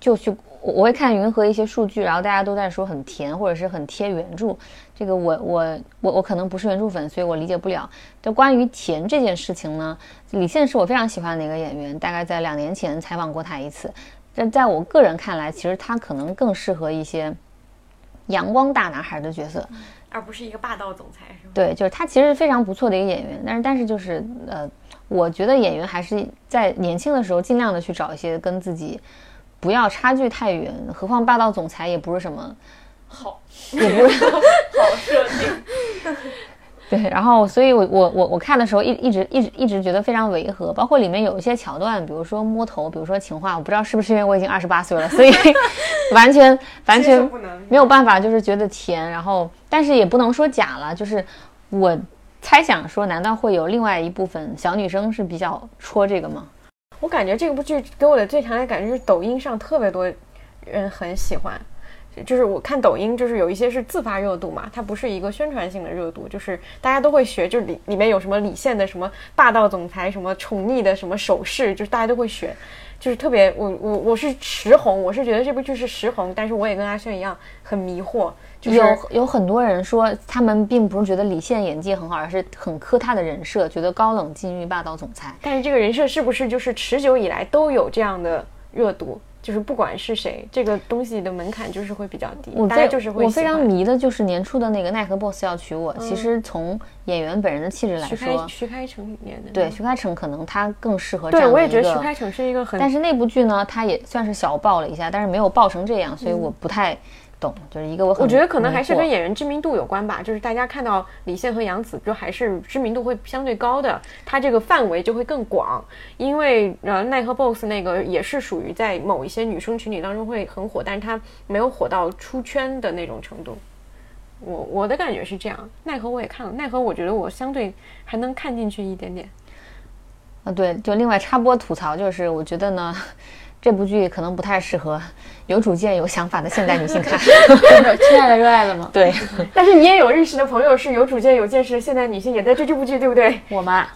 就去，我我会看云和一些数据，然后大家都在说很甜，或者是很贴原著。这个我我我我可能不是原著粉，所以我理解不了。就关于甜这件事情呢，李现是我非常喜欢的一个演员，大概在两年前采访过他一次。但在我个人看来，其实他可能更适合一些阳光大男孩的角色。而不是一个霸道总裁，对，就是他其实非常不错的一个演员，但是但是就是呃，我觉得演员还是在年轻的时候尽量的去找一些跟自己不要差距太远，何况霸道总裁也不是什么好，也不是 (laughs) 好设定。(laughs) 对，然后所以，我我我我看的时候一一直一直一直觉得非常违和，包括里面有一些桥段，比如说摸头，比如说情话，我不知道是不是因为我已经二十八岁了，所以 (laughs) 完全完全没有办法，就是觉得甜，然后但是也不能说假了，就是我猜想说，难道会有另外一部分小女生是比较戳这个吗？我感觉这部剧给我的最强烈感觉是抖音上特别多人很喜欢。就是我看抖音，就是有一些是自发热度嘛，它不是一个宣传性的热度，就是大家都会学，就里里面有什么李现的什么霸道总裁，什么宠溺的什么手势，就是大家都会学，就是特别我我我是石红，我是觉得这部剧是石红，但是我也跟阿轩一样很迷惑，就是有有很多人说他们并不是觉得李现演技很好，而是很磕他的人设，觉得高冷禁欲霸道总裁，但是这个人设是不是就是持久以来都有这样的热度？就是不管是谁，这个东西的门槛就是会比较低。我大家就是会。我非常迷的就是年初的那个奈何 boss 要娶我。其实从演员本人的气质来说，徐开成里面的对徐开诚可能他更适合这样对，我也觉得徐开成是一个很。但是那部剧呢，他也算是小爆了一下，但是没有爆成这样，所以我不太。懂，就是一个我。我觉得可能还是跟演员知名度有关吧，就是大家看到李现和杨紫，就还是知名度会相对高的，他这个范围就会更广。因为呃，奈何 boss 那个也是属于在某一些女生群体当中会很火，但是他没有火到出圈的那种程度。我我的感觉是这样。奈何我也看了，奈何我觉得我相对还能看进去一点点。啊，对，就另外插播吐槽，就是我觉得呢。这部剧可能不太适合有主见、有想法的现代女性看。(laughs) 亲爱的，热爱的吗？对。(laughs) 但是你也有认识的朋友是有主见、有见识的现代女性，也在追这部剧，对不对？我妈。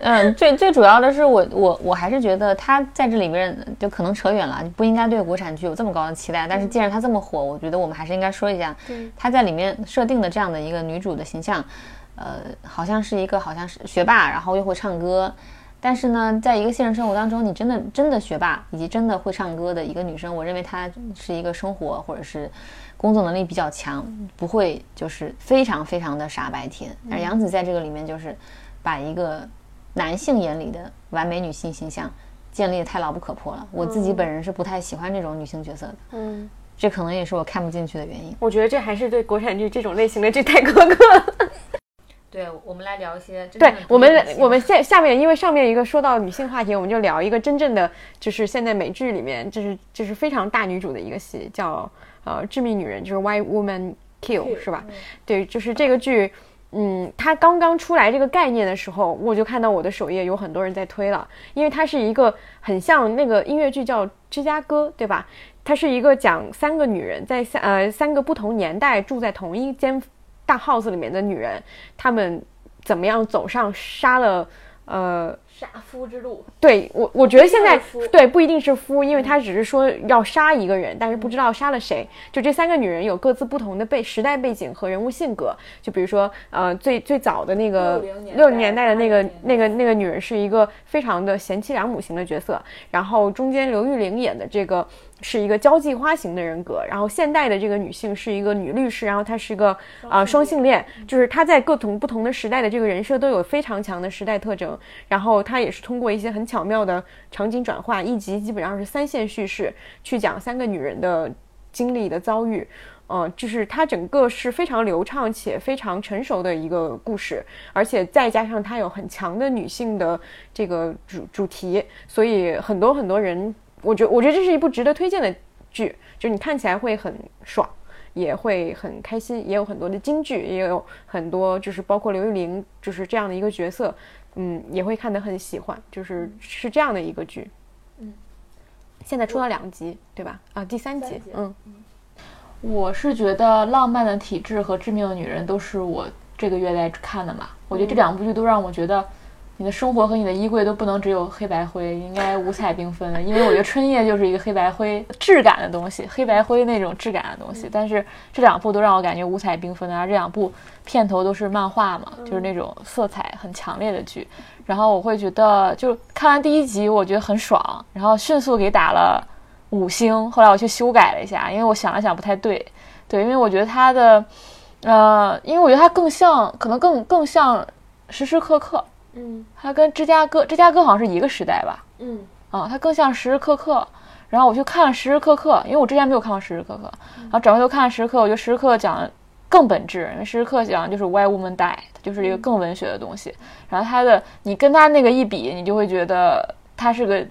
嗯，最最主要的是，我我我还是觉得她在这里面就可能扯远了，不应该对国产剧有这么高的期待。但是既然她这么火，我觉得我们还是应该说一下，她在里面设定的这样的一个女主的形象，呃，好像是一个好像是学霸，然后又会唱歌。但是呢，在一个现实生活当中，你真的真的学霸以及真的会唱歌的一个女生，我认为她是一个生活或者是工作能力比较强，不会就是非常非常的傻白甜。而杨紫在这个里面就是把一个男性眼里的完美女性形象建立的太牢不可破了。我自己本人是不太喜欢这种女性角色的，嗯，这可能也是我看不进去的原因。我觉得这还是对国产剧这种类型的剧太苛刻。对，我们来聊一些。对我们，我们下下面，因为上面一个说到女性话题，我们就聊一个真正的，就是现在美剧里面，就是就是非常大女主的一个戏，叫呃《致命女人》，就是《Why Woman Kill》，是吧？对，就是这个剧，嗯，它刚刚出来这个概念的时候，我就看到我的首页有很多人在推了，因为它是一个很像那个音乐剧叫《芝加哥》，对吧？它是一个讲三个女人在三呃三个不同年代住在同一间。大 house 里面的女人，她们怎么样走上杀了呃杀夫之路？对我，我觉得现在对不一定是夫，因为他只是说要杀一个人，但是不知道杀了谁。就这三个女人有各自不同的背时代背景和人物性格。就比如说呃最最早的那个六零年代的那个那个那个女人是一个非常的贤妻良母型的角色，然后中间刘玉玲演的这个。是一个交际花型的人格，然后现代的这个女性是一个女律师，然后她是一个啊双性恋，就是她在各种不同的时代的这个人设都有非常强的时代特征，然后她也是通过一些很巧妙的场景转换，一集基本上是三线叙事去讲三个女人的经历的遭遇。嗯，就是它整个是非常流畅且非常成熟的一个故事，而且再加上它有很强的女性的这个主主题，所以很多很多人，我觉我觉得这是一部值得推荐的剧，就你看起来会很爽，也会很开心，也有很多的金句，也有很多就是包括刘玉玲就是这样的一个角色，嗯，也会看得很喜欢，就是是这样的一个剧。嗯，现在出了两集，对吧？啊，第三集，嗯。我是觉得《浪漫的体质》和《致命的女人》都是我这个月在看的嘛。我觉得这两部剧都让我觉得，你的生活和你的衣柜都不能只有黑白灰，应该五彩缤纷的。因为我觉得春夜就是一个黑白灰质感的东西，黑白灰那种质感的东西。但是这两部都让我感觉五彩缤纷的，而这两部片头都是漫画嘛，就是那种色彩很强烈的剧。然后我会觉得，就看完第一集，我觉得很爽，然后迅速给打了。五星，后来我去修改了一下，因为我想了想不太对，对，因为我觉得它的，呃，因为我觉得它更像，可能更更像时时刻刻，嗯，它跟芝加哥，芝加哥好像是一个时代吧，嗯，啊，它更像时时刻刻，然后我去看了时时刻刻，因为我之前没有看过时时刻刻，然后转回头看时时刻，我觉得时时刻刻讲的更本质，因为时时刻讲的就是 Why Woman Die，它就是一个更文学的东西，然后它的你跟它那个一比，你就会觉得它是个。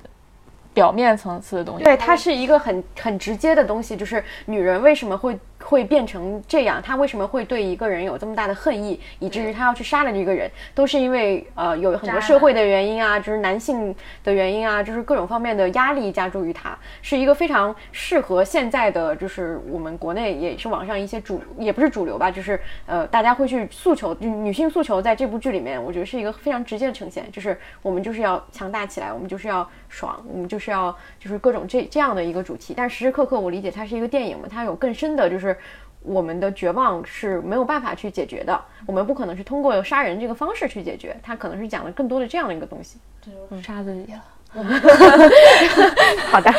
表面层次的东西，对，它是一个很很直接的东西，就是女人为什么会。会变成这样，他为什么会对一个人有这么大的恨意，以至于他要去杀了这个人，都是因为呃有很多社会的原因啊，就是男性的原因啊，就是各种方面的压力加诸于他，是一个非常适合现在的，就是我们国内也是网上一些主也不是主流吧，就是呃大家会去诉求，女性诉求在这部剧里面，我觉得是一个非常直接的呈现，就是我们就是要强大起来，我们就是要爽，我们就是要就是各种这这样的一个主题，但时时刻刻我理解它是一个电影嘛，它有更深的就是。我们的绝望是没有办法去解决的，我们不可能是通过杀人这个方式去解决，他可能是讲了更多的这样的一个东西。就杀自己了。好的。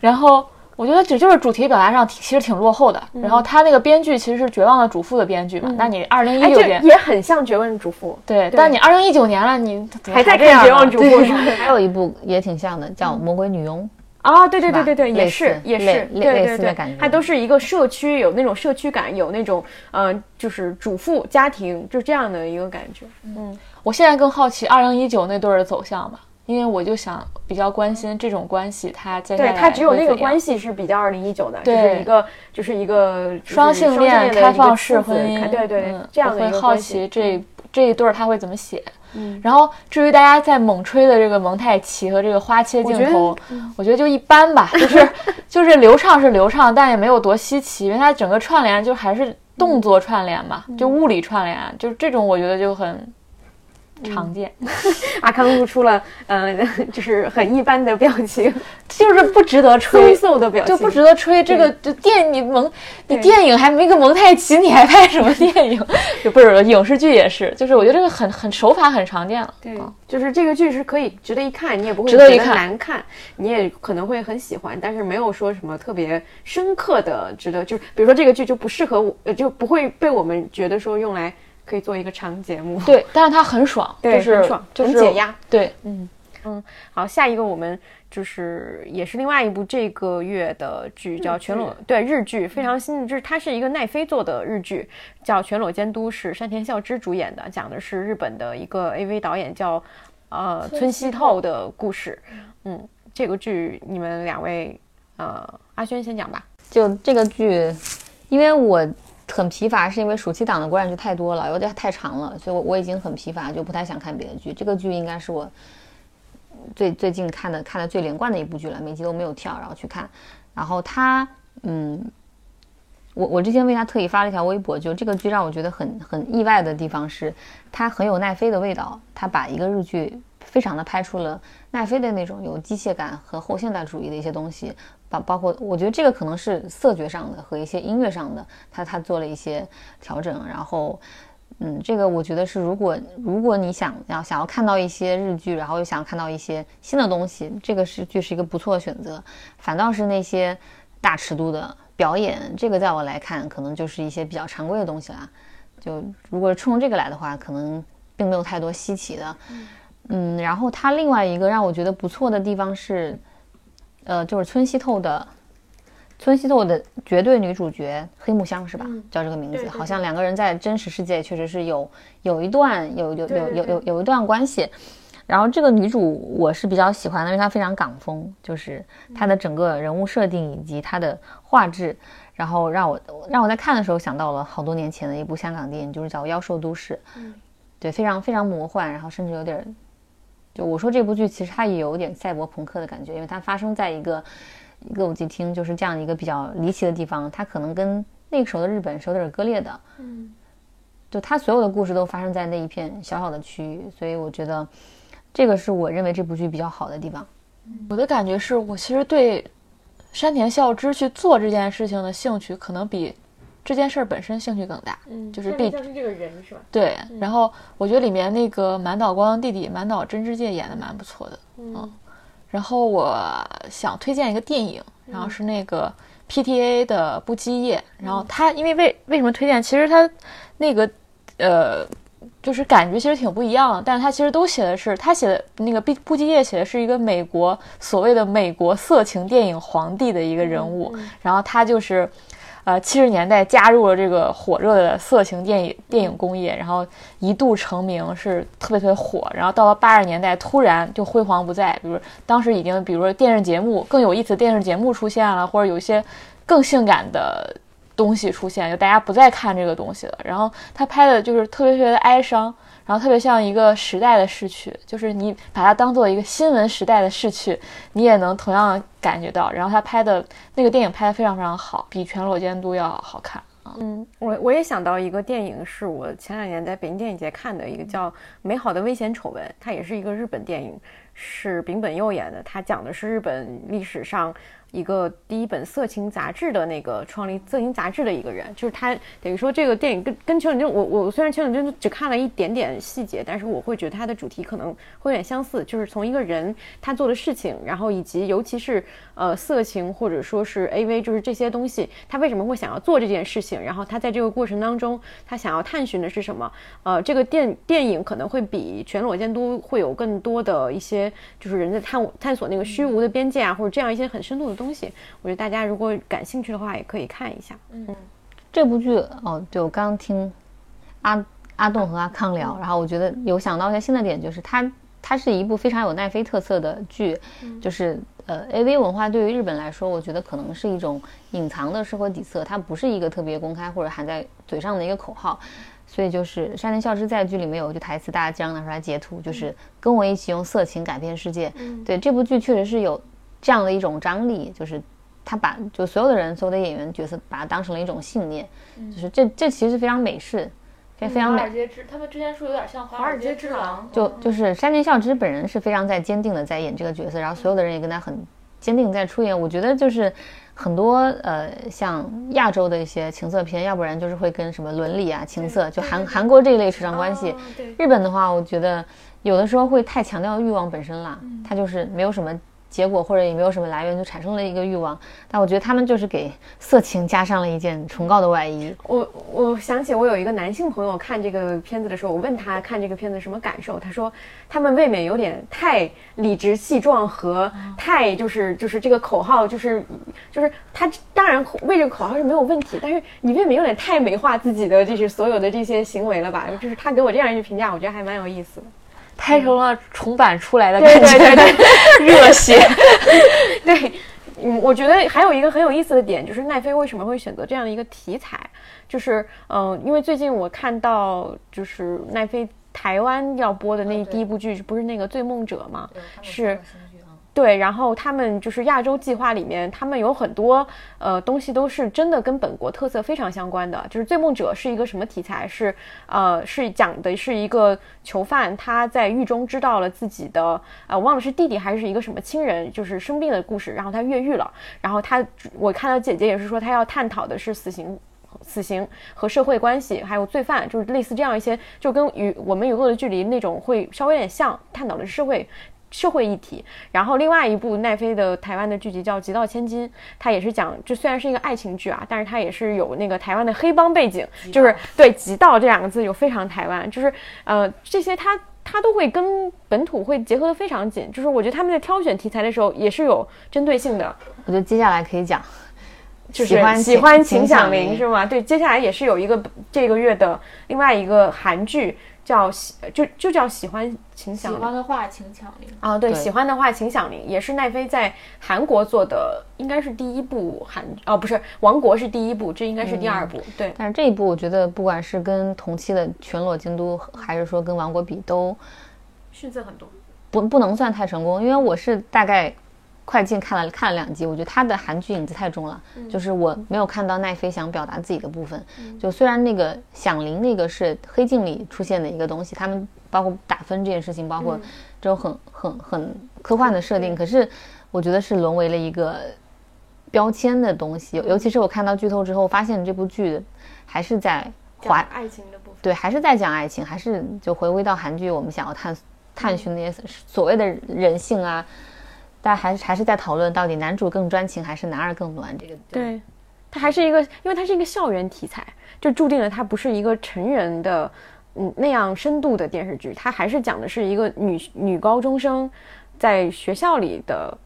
然后我觉得这就是主题表达上其实挺落后的。然后他那个编剧其实是《绝望的主妇》的编剧嘛？那你二零一六年也很像《绝望主妇》。对，但你二零一九年了，你还在看《绝望主妇》？(laughs) 还有一部也挺像的，叫《魔鬼女佣》。啊，对对对对对，也是也是，对对对，它都是一个社区，有那种社区感，有那种嗯，就是主妇家庭就这样的一个感觉。嗯，我现在更好奇二零一九那对儿的走向吧，因为我就想比较关心这种关系，它接下来对它只有那个关系是比较二零一九的，就是一个就是一个双性恋开放式婚姻，对对，这样的会好奇这这一对儿他会怎么写。嗯，然后至于大家在猛吹的这个蒙太奇和这个花切镜头，我觉得就一般吧，(laughs) 就是就是流畅是流畅，但也没有多稀奇，因为它整个串联就还是动作串联嘛，就物理串联，就是这种我觉得就很。常见，(laughs) 阿康露出了嗯，就是很一般的表情，就是不值得吹，奏的表情，就不值得吹。这个就电你蒙，你电影还没个蒙太奇，你还拍什么电影？就 (laughs) 不是影视剧也是，就是我觉得这个很很手法很常见了。对，就是这个剧是可以值得一看，你也不会觉得难看，你也可能会很喜欢，但是没有说什么特别深刻的值得，就是比如说这个剧就不适合我，就不会被我们觉得说用来。可以做一个长节目，对，但是它很爽，就是很爽，很解压，对，嗯。嗯，好，下一个我们就是也是另外一部这个月的剧，叫《全裸》，对，日剧非常新，就是它是一个奈飞做的日剧，叫《全裸监督》，是山田孝之主演的，讲的是日本的一个 AV 导演叫呃村西透的故事，嗯，这个剧你们两位，呃，阿轩先讲吧，就这个剧，因为我。很疲乏，是因为暑期档的国产剧太多了，有点太长了，所以我我已经很疲乏，就不太想看别的剧。这个剧应该是我最最近看的看的最连贯的一部剧了，每集都没有跳，然后去看。然后它，嗯，我我之前为他特意发了一条微博，就这个剧让我觉得很很意外的地方是，它很有奈飞的味道，它把一个日剧非常的拍出了奈飞的那种有机械感和后现代主义的一些东西。包包括，我觉得这个可能是色觉上的和一些音乐上的，他他做了一些调整。然后，嗯，这个我觉得是，如果如果你想要想要看到一些日剧，然后又想看到一些新的东西，这个是剧是一个不错的选择。反倒是那些大尺度的表演，这个在我来看，可能就是一些比较常规的东西啦。就如果冲这个来的话，可能并没有太多稀奇的。嗯，然后它另外一个让我觉得不错的地方是。呃，就是村西透的村西透的绝对女主角黑木香是吧？叫这个名字，对对好像两个人在真实世界确实是有有一段有有有有有有一段关系。然后这个女主我是比较喜欢的，因为她非常港风，就是她的整个人物设定以及她的画质，然后让我让我在看的时候想到了好多年前的一部香港电影，就是叫《妖兽都市》，对，非常非常魔幻，然后甚至有点儿，就我说这部剧其实它也有点赛博朋克的感觉，因为它发生在一个歌舞伎町，就是这样一个比较离奇的地方，它可能跟那个时候的日本是有点割裂的，嗯，就它所有的故事都发生在那一片小小的区域，所以我觉得这个是我认为这部剧比较好的地方。我的感觉是我其实对山田孝之去做这件事情的兴趣，可能比这件事儿本身兴趣更大。嗯，就是毕竟是这个人是吧？对，然后我觉得里面那个满岛光的弟弟满岛真之介演的蛮不错的，嗯。然后我想推荐一个电影，然后是那个 PTA 的不羁夜。然后他因为为为什么推荐？其实他那个呃，就是感觉其实挺不一样的，但是他其实都写的是他写的那个不不羁夜写的是一个美国所谓的美国色情电影皇帝的一个人物，然后他就是。呃，七十年代加入了这个火热的色情电影电影工业，然后一度成名，是特别特别火。然后到了八十年代，突然就辉煌不再。比如当时已经，比如说电视节目更有意思电视节目出现了，或者有一些更性感的东西出现，就大家不再看这个东西了。然后他拍的就是特别特别的哀伤，然后特别像一个时代的逝去，就是你把它当做一个新闻时代的逝去，你也能同样感觉到。然后他拍的那个电影拍的非常非常好，比《全裸监督》要好看啊。嗯，我我也想到一个电影，是我前两年在北京电影节看的一个叫《美好的危险丑闻》，它也是一个日本电影，是丙本佑演的。他讲的是日本历史上一个第一本色情杂志的那个创立色情杂志的一个人，就是他等于说这个电影跟跟《全裸监督》，我我虽然《全裸监督》只看了一点点细节，但是我会觉得它的主题可能会有点相似，就是从一个人他做的事情，然后以及尤其是呃色情或者说是 AV，就是这些东西，他为什么会想要做这件事情，然后他在这个过程当中，他想要探寻的是什么？呃，这个电电影可能会比《全裸监督》会有更多的一些，就是人在探探索那个虚无的边界啊，或者这样一些很深度的东西。我觉得大家如果感兴趣的话，也可以看一下。嗯这部剧哦，对我刚刚听阿阿栋和阿康聊，然后我觉得有想到一些新的点，就是它它是一部非常有奈飞特色的剧，就是呃 AV 文化对于日本来说，我觉得可能是一种隐藏的社会底色，它不是一个特别公开或者含在嘴上的一个口号。所以就是山田孝之在剧里面有一句台词，大家经常拿出来截图，就是跟我一起用色情改变世界。对这部剧确实是有这样的一种张力，就是他把就所有的人所有的演员角色把它当成了一种信念，就是这这其实是非常美式，非非常美尔。街之，他们之前说有点像华尔街之狼，就就是山田孝之本人是非常在坚定的在演这个角色，然后所有的人也跟他很坚定在出演。我觉得就是很多呃像亚洲的一些情色片，要不然就是会跟什么伦理啊、情色，就韩韩国这一类扯上关系。日本的话，我觉得有的时候会太强调欲望本身了，它就是没有什么。结果或者也没有什么来源，就产生了一个欲望。但我觉得他们就是给色情加上了一件崇高的外衣。我我想起我有一个男性朋友看这个片子的时候，我问他看这个片子什么感受，他说他们未免有点太理直气壮和太就是就是这个口号就是就是他当然为这个口号是没有问题，但是你未免有点太美化自己的就是所有的这些行为了吧？就是他给我这样一句评价，我觉得还蛮有意思的。拍成了重版出来的对感觉，对对对，(laughs) 热血。(laughs) 对，嗯，我觉得还有一个很有意思的点，就是奈飞为什么会选择这样的一个题材，就是嗯、因为最近我看到就是奈飞台湾要播的那第一部剧，不是那个《醉梦者》吗？是。对，然后他们就是亚洲计划里面，他们有很多呃东西都是真的跟本国特色非常相关的。就是《醉梦者》是一个什么题材？是呃是讲的是一个囚犯他在狱中知道了自己的呃忘了是弟弟还是一个什么亲人就是生病的故事，然后他越狱了。然后他我看到姐姐也是说他要探讨的是死刑。死刑和社会关系，还有罪犯，就是类似这样一些，就跟与我们与恶的距离那种会稍微有点像，探讨的是社会社会议题。然后另外一部奈飞的台湾的剧集叫《极道千金》，它也是讲，这虽然是一个爱情剧啊，但是它也是有那个台湾的黑帮背景，就是对“极道”这两个字有非常台湾，就是呃这些它它都会跟本土会结合的非常紧，就是我觉得他们在挑选题材的时候也是有针对性的。我觉得接下来可以讲就是喜欢喜欢秦秦响铃是吗？对，接下来也是有一个这个月的另外一个韩剧叫喜就就叫喜欢请响铃欢的话请响铃。啊，对，对喜欢的话请响铃也是奈飞在韩国做的，应该是第一部韩哦，不是《王国》是第一部，这应该是第二部，对。但是这一部我觉得不管是跟同期的《全裸京都》，还是说跟《王国》比，都逊色很多。不不能算太成功，因为我是大概快进看了看了两集，我觉得他的韩剧影子太重了，就是我没有看到奈飞想表达自己的部分。就虽然那个响铃那个是黑镜里出现的一个东西，他们包括打分这件事情，包括这种很很很科幻的设定，可是我觉得是沦为了一个标签的东西，尤其是我看到剧透之后，发现这部剧还是在怀爱情的部分，对，还是在讲爱情，还是就回归到韩剧，我们想要探探寻那些所谓的人性啊，但还是还是在讨论到底男主更专情还是男二更暖这个。对，它还是一个，因为它是一个校园题材，就注定了它不是一个成人的，嗯那样深度的电视剧，它还是讲的是一个女女高中生在学校里的，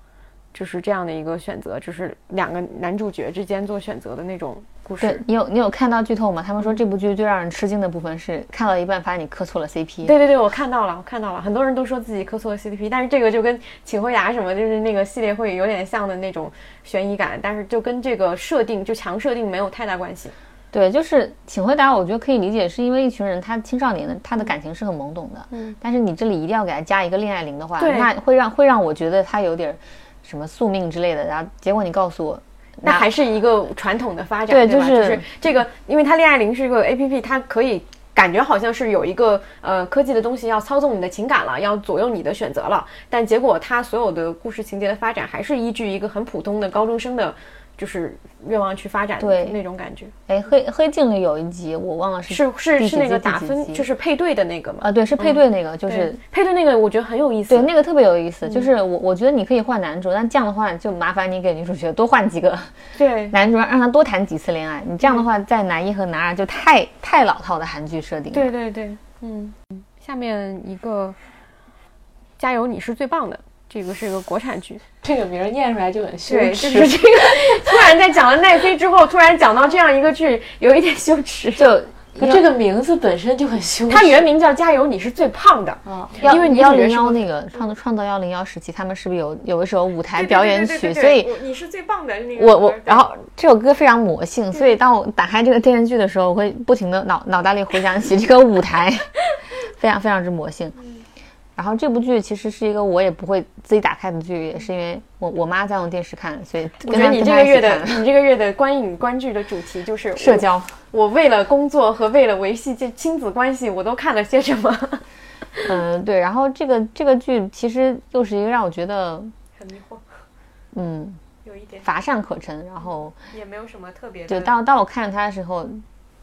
就是这样的一个选择，就是两个男主角之间做选择的那种故事。对你有你有看到剧透吗？他们说这部剧最让人吃惊的部分是看到一半发现你磕错了 CP。对对对，我看到了，我看到了，很多人都说自己磕错了 CP，但是这个就跟《请回答》什么，就是那个系列会有点像的那种悬疑感，但是就跟这个设定就强设定没有太大关系。对，就是请回答，我觉得可以理解，是因为一群人他青少年的他的感情是很懵懂的，嗯，但是你这里一定要给他加一个恋爱铃的话，那会让会让我觉得他有点儿什么宿命之类的，然后结果你告诉我，那还是一个传统的发展，对吧？就就是是这个，因为它恋爱铃是一个 A P P，它可以感觉好像是有一个呃科技的东西要操纵你的情感了，要左右你的选择了，但结果它所有的故事情节的发展还是依据一个很普通的高中生的，就是愿望去发展的对那种感觉。哎黑黑镜里有一集我忘了是是是是那个打分，就是配对的那个嘛？啊，对，是配对那个，就对是配对那个，我觉得很有意思。对那个特别有意思。就是我我觉得你可以换男主，但这样的话就麻烦你给女主角多换几个对 (laughs) 男主，让他多谈几次恋爱。你这样的话，在男一和男二就太太老套的韩剧设定。对对对，嗯。下面一个，加油，你是最棒的。这个是一个国产剧，这个名儿念出来就很羞对，耻。就是这个。(laughs) 突然在讲了奈飞之后，突然讲到这样一个剧，有一点羞耻。就这个名字本身就很羞耻。它原名叫《加油，你是最胖的》。啊，幺因为你幺零幺那个创创造幺零幺时期，他们是不是有有一首舞台表演曲？所以你是最棒的那个。我我然后这首歌非常魔性，所以当我打开这个电视剧的时候，我会不停的脑脑袋里回想起这个舞台，(laughs) 非常非常之魔性。然后这部剧其实是一个我也不会自己打开的剧，也是因为我我妈在用电视看，所以我觉得你这个月的你这个月的观影观剧的主题就是社。交。我为了工作和为了维系这亲子关系，我都看了些什么？嗯，对。然后这个这个剧其实又是一个让我觉得 (laughs) 很迷惑，嗯有一点乏善可陈，然后也没有什么特别的。就当当我看着它的时候，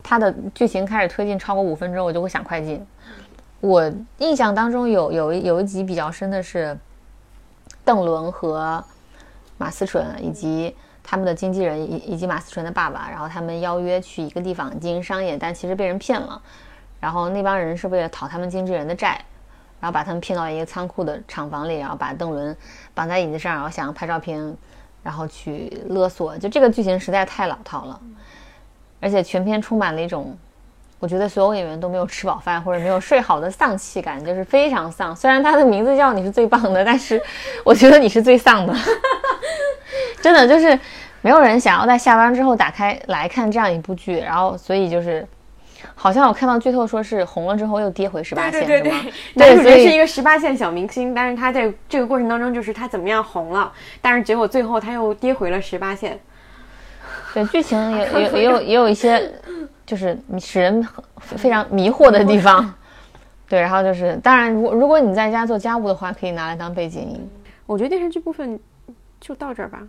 它的剧情开始推进超过五分钟，我就会想快进。我印象当中有有一有一集比较深的是，邓伦和马思纯以及他们的经纪人以以及马思纯的爸爸，然后他们邀约去一个地方进行商演，但其实被人骗了。然后那帮人是为了讨他们经纪人的债，然后把他们骗到一个仓库的厂房里，然后把邓伦绑在椅子上，然后想要拍照片，然后去勒索。就这个剧情实在太老套了，而且全片充满了一种。我觉得所有演员都没有吃饱饭或者没有睡好的丧气感，就是非常丧。虽然他的名字叫你是最棒的，但是我觉得你是最丧的。(laughs) 真的就是没有人想要在下班之后打开来看这样一部剧，然后所以就是好像我看到剧透说是红了之后又跌回十八线，对对对？男主角是一个十八线小明星，但是他在这个过程当中，就是他怎么样红了，但是结果最后他又跌回了十八线。对剧情也 (laughs) 也也有也有一些就是使人很非常迷惑的地方。(laughs) 对，然后就是当然，如果如果你在家做家务的话，可以拿来当背景音。我觉得电视剧部分就到这儿吧。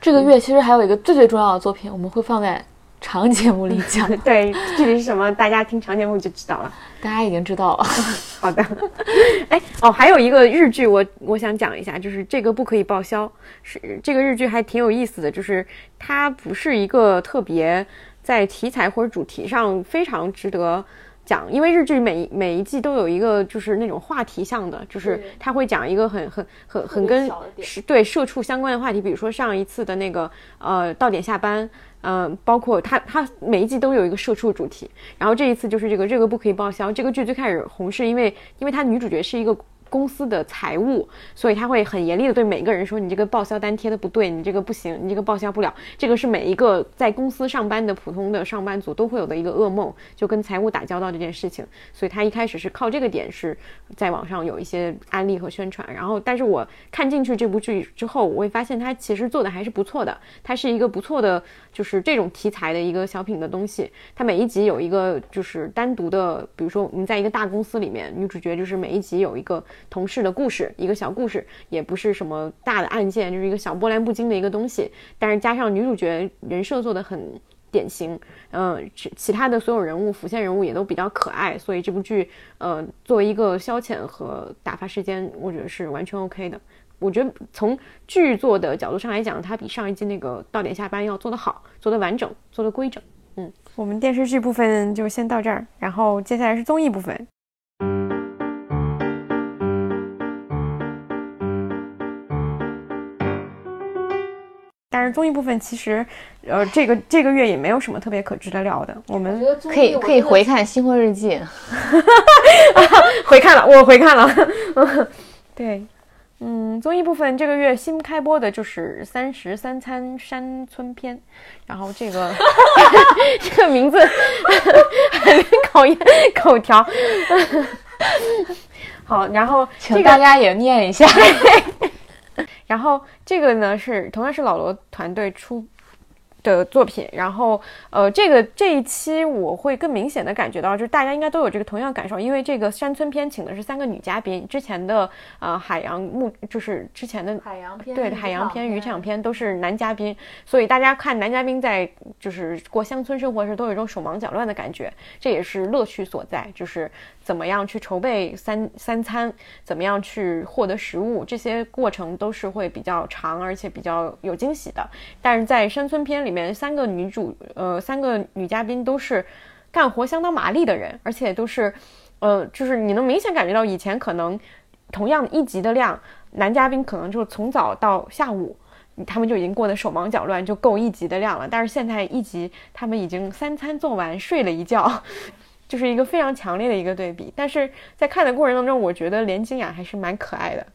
这个月其实还有一个最最重要的作品，我们会放在长节目里讲，(laughs) 对，具体是什么，大家听长节目就知道了。大家已经知道了。(laughs) 好的，(laughs) 哎哦，还有一个日剧我，我想讲一下，就是这个不可以报销。是这个日剧还挺有意思的，就是它不是一个特别在题材或者主题上非常值得讲，因为日剧每每一季都有一个就是那种话题向的，就是他会讲一个很很很很跟是对社畜相关的话题，比如说上一次的那个呃到点下班，嗯，包括他他每一季都有一个社畜主题，然后这一次就是这个这个不可以报销。这个剧最开始红是因为因为它女主角是一个。公司的财务，所以他会很严厉的对每一个人说：“你这个报销单贴的不对，你这个不行，你这个报销不了。”这个是每一个在公司上班的普通的上班族都会有的一个噩梦，就跟财务打交道这件事情。所以他一开始是靠这个点是在网上有一些案例和宣传。然后，但是我看进去这部剧之后，我会发现他其实做的还是不错的。它是一个不错的，就是这种题材的一个小品的东西。它每一集有一个就是单独的，比如说我们在一个大公司里面，女主角就是每一集有一个。同事的故事，一个小故事，也不是什么大的案件，就是一个小波澜不惊的一个东西。但是加上女主角人设做的很典型，嗯，其其他的所有人物辅线人物也都比较可爱，所以这部剧，呃，作为一个消遣和打发时间，我觉得是完全 OK 的。我觉得从剧作的角度上来讲，它比上一季那个到点下班要做得好，做得完整，做得规整。嗯，我们电视剧部分就先到这儿，然后接下来是综艺部分。但是综艺部分其实，呃，这个这个月也没有什么特别可值得聊的。我们可以可以回看《新婚日记》，(laughs) 回看了，我回看了。(laughs) 对，嗯，综艺部分这个月新开播的就是《三十三餐山村篇》，然后这个 (laughs) 这个名字很考验口条。好，然后请大家也念一下。然后这个呢是同样是老罗团队出的作品，然后呃这个这一期我会更明显的感觉到，就是大家应该都有这个同样感受，因为这个山村篇请的是三个女嘉宾，之前的呃海洋木就是之前的海洋片对海洋片渔场片都是男嘉宾，所以大家看男嘉宾在就是过乡村生活时都有一种手忙脚乱的感觉，这也是乐趣所在，就是。怎么样去筹备三三餐？怎么样去获得食物？这些过程都是会比较长，而且比较有惊喜的。但是在山村篇里面，三个女主，呃，三个女嘉宾都是干活相当麻利的人，而且都是，呃，就是你能明显感觉到以前可能同样一集的量，男嘉宾可能就从早到下午，他们就已经过得手忙脚乱，就够一集的量了。但是现在一集，他们已经三餐做完，睡了一觉。(laughs) 就是一个非常强烈的一个对比，但是在看的过程当中，我觉得连金雅还是蛮可爱的。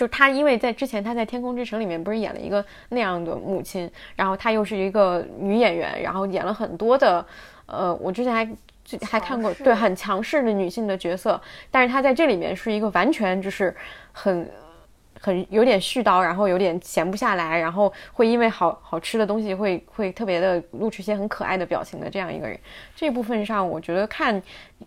嗯，就她因为在之前她在《天空之城》里面不是演了一个那样的母亲，然后她又是一个女演员，然后演了很多的，呃，我之前还还看过对很强势的女性的角色，但是她在这里面是一个完全就是很。很有点絮叨，然后有点闲不下来，然后会因为好好吃的东西会会特别的露出一些很可爱的表情的这样一个人。这部分上，我觉得看，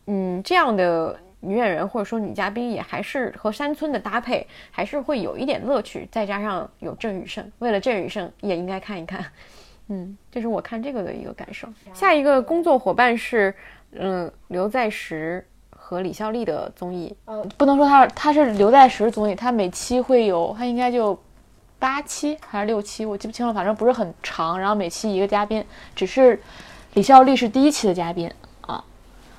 嗯，这样的女演员或者说女嘉宾也还是和山村的搭配还是会有一点乐趣。再加上有郑宇盛，为了郑宇盛也应该看一看。(laughs) 嗯，这是我看这个的一个感受。下一个工作伙伴是，嗯，刘在石。和李孝利的综艺，呃，不能说他他是刘在石综艺，他每期会有，他应该就八期还是六期，我记不清了，反正不是很长。然后每期一个嘉宾，只是李孝利是第一期的嘉宾啊。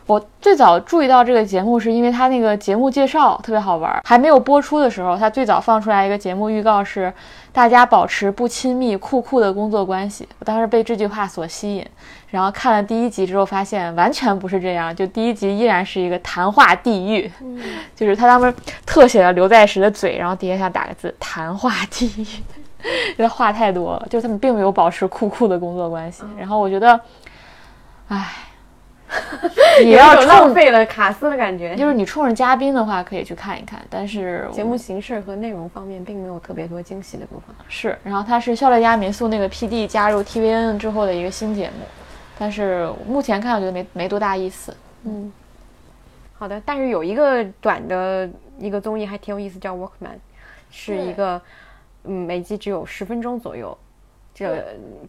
我最早注意到这个节目，是因为他那个节目介绍特别好玩。还没有播出的时候，他最早放出来一个节目预告是大家保持不亲密、酷酷的工作关系。我当时被这句话所吸引。然后看了第一集之后，发现完全不是这样。就第一集依然是一个谈话地狱，就是他当时特写了刘在石的嘴，然后底下想打个字“谈话地狱”，(laughs) 因为话太多了。就是他们并没有保持酷酷的工作关系。然后我觉得，唉，(laughs) 也要浪费了卡斯的感觉。就是你冲着嘉宾的话，可以去看一看。但是节目形式和内容方面并没有特别多惊喜的部分。是，然后它是笑乐家民宿那个 PD 加入 TVN 之后的一个新节目。但是目前看，我觉得没没多大意思。嗯，好的。但是有一个短的一个综艺还挺有意思，叫《Workman》，是一个嗯每集只有十分钟左右，这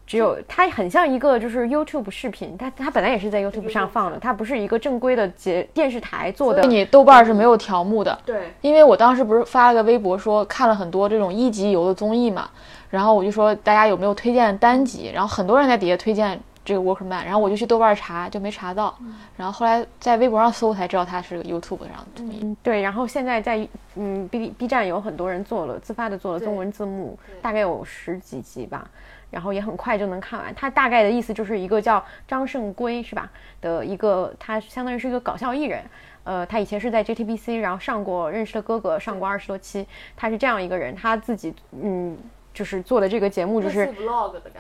只有它很像一个就是 YouTube 视频，它它本来也是在 YouTube 上放的，它不是一个正规的节电视台做的。你豆瓣是没有条目的，对，因为我当时不是发了个微博说看了很多这种一集游的综艺嘛，然后我就说大家有没有推荐单集，然后很多人在底下推荐。这个 Workman，然后我就去豆瓣查，就没查到，然后后来在微博上搜才知道它是个 YouTube 上的综艺。嗯，对，然后现在在嗯 B B 站有很多人做了自发的做了中文字幕，大概有十几集吧，然后也很快就能看完。他大概的意思就是一个叫张胜圭是吧的一个，他相当于是一个搞笑艺人，呃，他以前是在 JTBC，然后上过《认识的哥哥》，上过二十多期，他是这样一个人，他自己嗯。就是做的这个节目，就是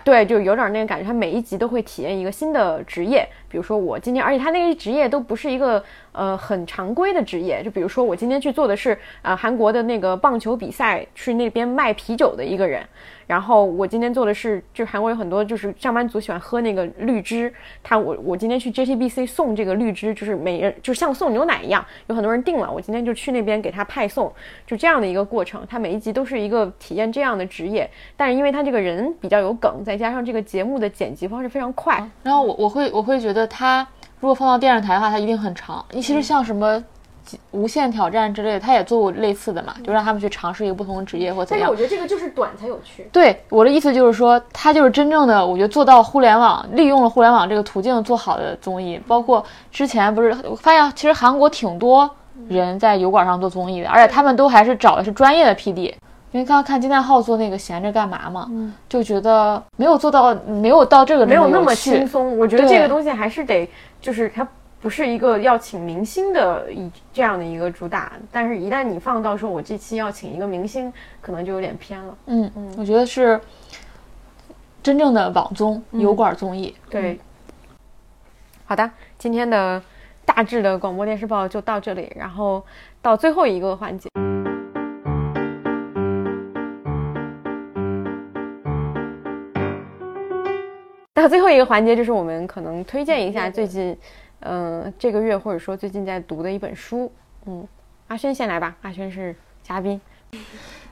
对，就有点那个感觉。他每一集都会体验一个新的职业，比如说我今天，而且他那个职业都不是一个呃很常规的职业。就比如说我今天去做的是呃韩国的那个棒球比赛，去那边卖啤酒的一个人。然后我今天做的是，就韩国有很多就是上班族喜欢喝那个绿汁，他我我今天去 JTBC 送这个绿汁，就是每人就像送牛奶一样，有很多人订了，我今天就去那边给他派送，就这样的一个过程。他每一集都是一个体验这样的职业，但是因为他这个人比较有梗，再加上这个节目的剪辑方式非常快，然后我我会我会觉得他如果放到电视台的话，它一定很长。你其实像什么。无限挑战之类的，他也做过类似的嘛，就让他们去尝试一个不同的职业或怎样。但是我觉得这个就是短才有趣。对，我的意思就是说，他就是真正的，我觉得做到互联网，利用了互联网这个途径做好的综艺。包括之前不是，我发现其实韩国挺多人在油管上做综艺的，而且他们都还是找的是专业的 PD。因为刚刚看金泰浩做那个闲着干嘛嘛，就觉得没有做到，没有到这个没有那么轻松。我觉得这个东西还是得，就是它。不是一个要请明星的一这样的一个主打，但是一旦你放到说我这期要请一个明星，可能就有点偏了。嗯嗯，我觉得是真正的网综油管综艺。对，好的，今天的大致的广播电视报就到这里，然后到最后一个环节，到最后一个环节就是我们可能推荐一下最近。嗯，这个月或者说最近在读的一本书，嗯，阿轩先来吧，阿轩是嘉宾。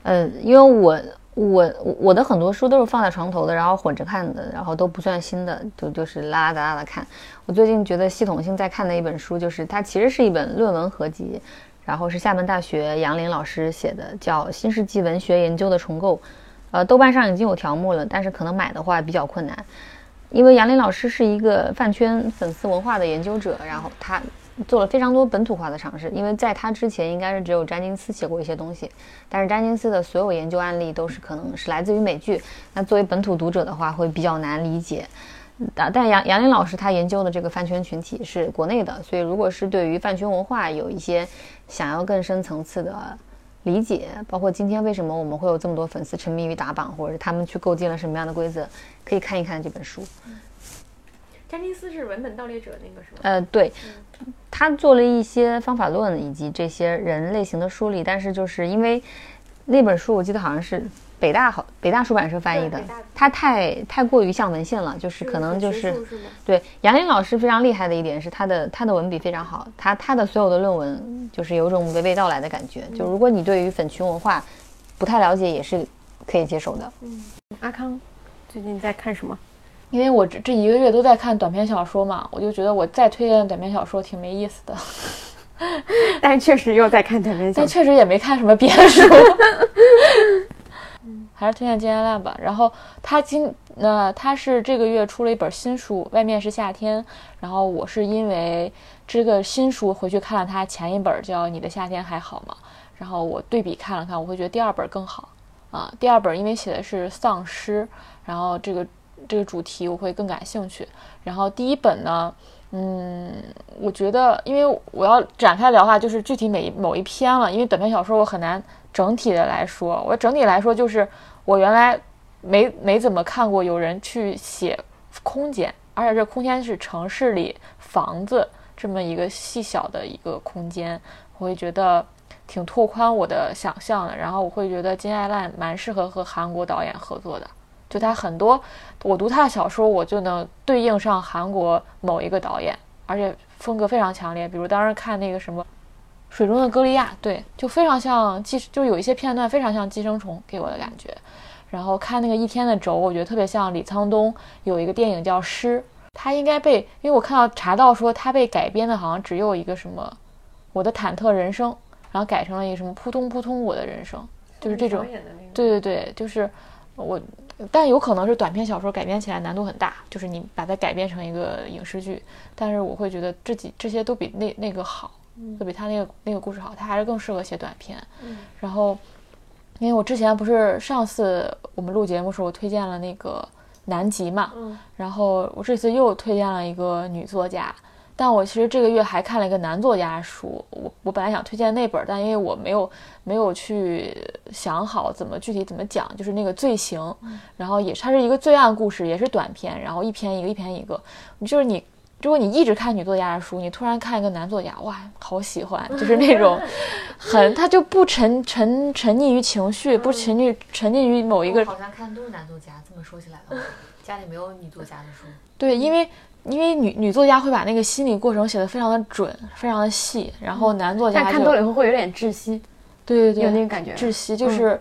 呃，因为我我我的很多书都是放在床头的，然后混着看的，然后都不算新的，就就是拉拉杂杂的看。我最近觉得系统性在看的一本书，就是它其实是一本论文合集，然后是厦门大学杨林老师写的，叫《新世纪文学研究的重构》。呃，豆瓣上已经有条目了，但是可能买的话比较困难。因为杨林老师是一个饭圈粉丝文化的研究者，然后他做了非常多本土化的尝试。因为在他之前，应该是只有詹金斯写过一些东西，但是詹金斯的所有研究案例都是可能是来自于美剧，那作为本土读者的话会比较难理解。但但杨杨林老师他研究的这个饭圈群体是国内的，所以如果是对于饭圈文化有一些想要更深层次的。理解，包括今天为什么我们会有这么多粉丝沉迷于打榜，或者是他们去构建了什么样的规则，可以看一看这本书。詹金斯是文本盗猎者那个是吗？呃，对，他做了一些方法论以及这些人类型的梳理，但是就是因为那本书，我记得好像是。北大好，北大出版社翻译的，它太太过于像文献了，就是可能就是对杨林老师非常厉害的一点是他的他的文笔非常好，他他的所有的论文就是有种娓娓道来的感觉，就如果你对于粉群文化不太了解也是可以接受的。嗯，阿康最近在看什么？因为我这这一个月都在看短篇小说嘛，我就觉得我再推荐短篇小说挺没意思的，(laughs) 但确实又在看短篇小说，但确实也没看什么别的书。(laughs) 还是推荐金爱烂吧。然后他今那他是这个月出了一本新书，外面是夏天。然后我是因为这个新书回去看了他前一本叫《你的夏天还好吗》。然后我对比看了看，我会觉得第二本更好啊。第二本因为写的是丧尸，然后这个这个主题我会更感兴趣。然后第一本呢，嗯，我觉得因为我要展开聊的话，就是具体每一某一篇了，因为短篇小说我很难。整体的来说，我整体来说就是我原来没没怎么看过有人去写空间，而且这空间是城市里房子这么一个细小的一个空间，我会觉得挺拓宽我的想象的。然后我会觉得金爱烂蛮适合和韩国导演合作的，就他很多我读他的小说，我就能对应上韩国某一个导演，而且风格非常强烈。比如当时看那个什么。水中的歌利亚，对，就非常像寄，就有一些片段非常像寄生虫给我的感觉。然后看那个一天的轴，我觉得特别像李沧东有一个电影叫《诗》，他应该被，因为我看到查到说他被改编的好像只有一个什么我的忐忑人生，然后改成了一个什么扑通扑通我的人生，就是这种，对对对，就是我，但有可能是短篇小说改编起来难度很大，就是你把它改编成一个影视剧。但是我会觉得这几这些都比那那个好，都比他那个那个故事好，他还是更适合写短篇。然后，因为我之前不是上次我们录节目时候我推荐了那个南极嘛，然后我这次又推荐了一个女作家。但我其实这个月还看了一个男作家的书，我我本来想推荐那本，但因为我没有没有去想好怎么具体怎么讲，就是那个罪行，然后也它是一个罪案故事，也是短篇，然后一篇一个一篇一个，就是你如果你一直看女作家的书，你突然看一个男作家，哇，好喜欢，就是那种 (laughs) 很他就不沉沉沉溺于情绪，不沉溺沉溺于某一个，好像看的都是男作家。这么说起来的话，(laughs) 家里没有女作家的书，对，因为。因为女女作家会把那个心理过程写得非常的准，非常的细，然后男作家看多了以后会有点窒息，对对对，有那个感觉，窒息就是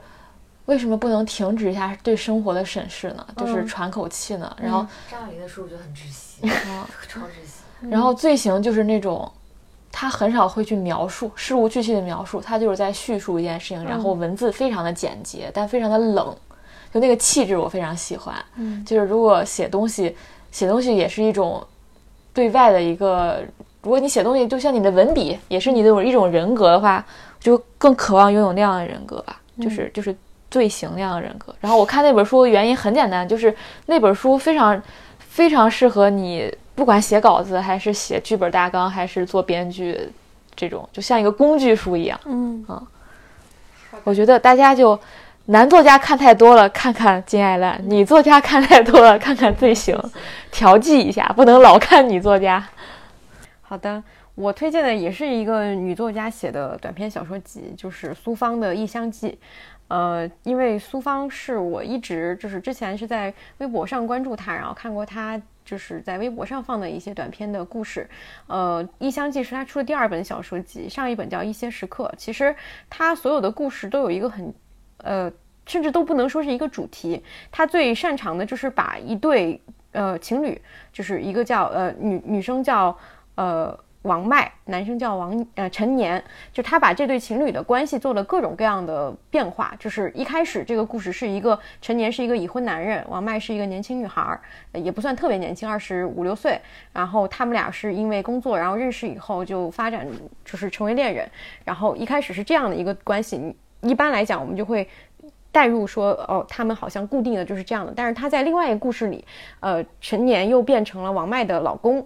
为什么不能停止一下对生活的审视呢？就是喘口气呢？然后张爱玲的书我觉得很窒息，超窒息。然后罪行就是那种，他很少会去描述事无巨细的描述，他就是在叙述一件事情，然后文字非常的简洁，但非常的冷，就那个气质我非常喜欢。嗯，就是如果写东西。写东西也是一种对外的一个，如果你写东西就像你的文笔也是你的一种人格的话，就更渴望拥有那样的人格吧，就是就是罪行那样的人格。然后我看那本书的原因很简单，就是那本书非常非常适合你，不管写稿子还是写剧本大纲还是做编剧，这种就像一个工具书一样。嗯啊，我觉得大家就。男作家看太多了，看看《金爱烂》；女作家看太多了，看看《罪行》，(laughs) 调剂一下，不能老看女作家。好的，我推荐的也是一个女作家写的短篇小说集，就是苏芳的《异乡记》。呃，因为苏芳是我一直就是之前是在微博上关注她，然后看过她就是在微博上放的一些短篇的故事。呃，《异乡记》是她出的第二本小说集，上一本叫《一些时刻》。其实她所有的故事都有一个很。呃，甚至都不能说是一个主题。他最擅长的就是把一对呃情侣，就是一个叫呃女女生叫呃王麦，男生叫王呃陈年，就他把这对情侣的关系做了各种各样的变化。就是一开始这个故事是一个陈年是一个已婚男人，王麦是一个年轻女孩儿，也不算特别年轻，二十五六岁。然后他们俩是因为工作，然后认识以后就发展就是成为恋人。然后一开始是这样的一个关系。一般来讲，我们就会带入说，哦，他们好像固定的就是这样的。但是他在另外一个故事里，呃，陈年又变成了王麦的老公，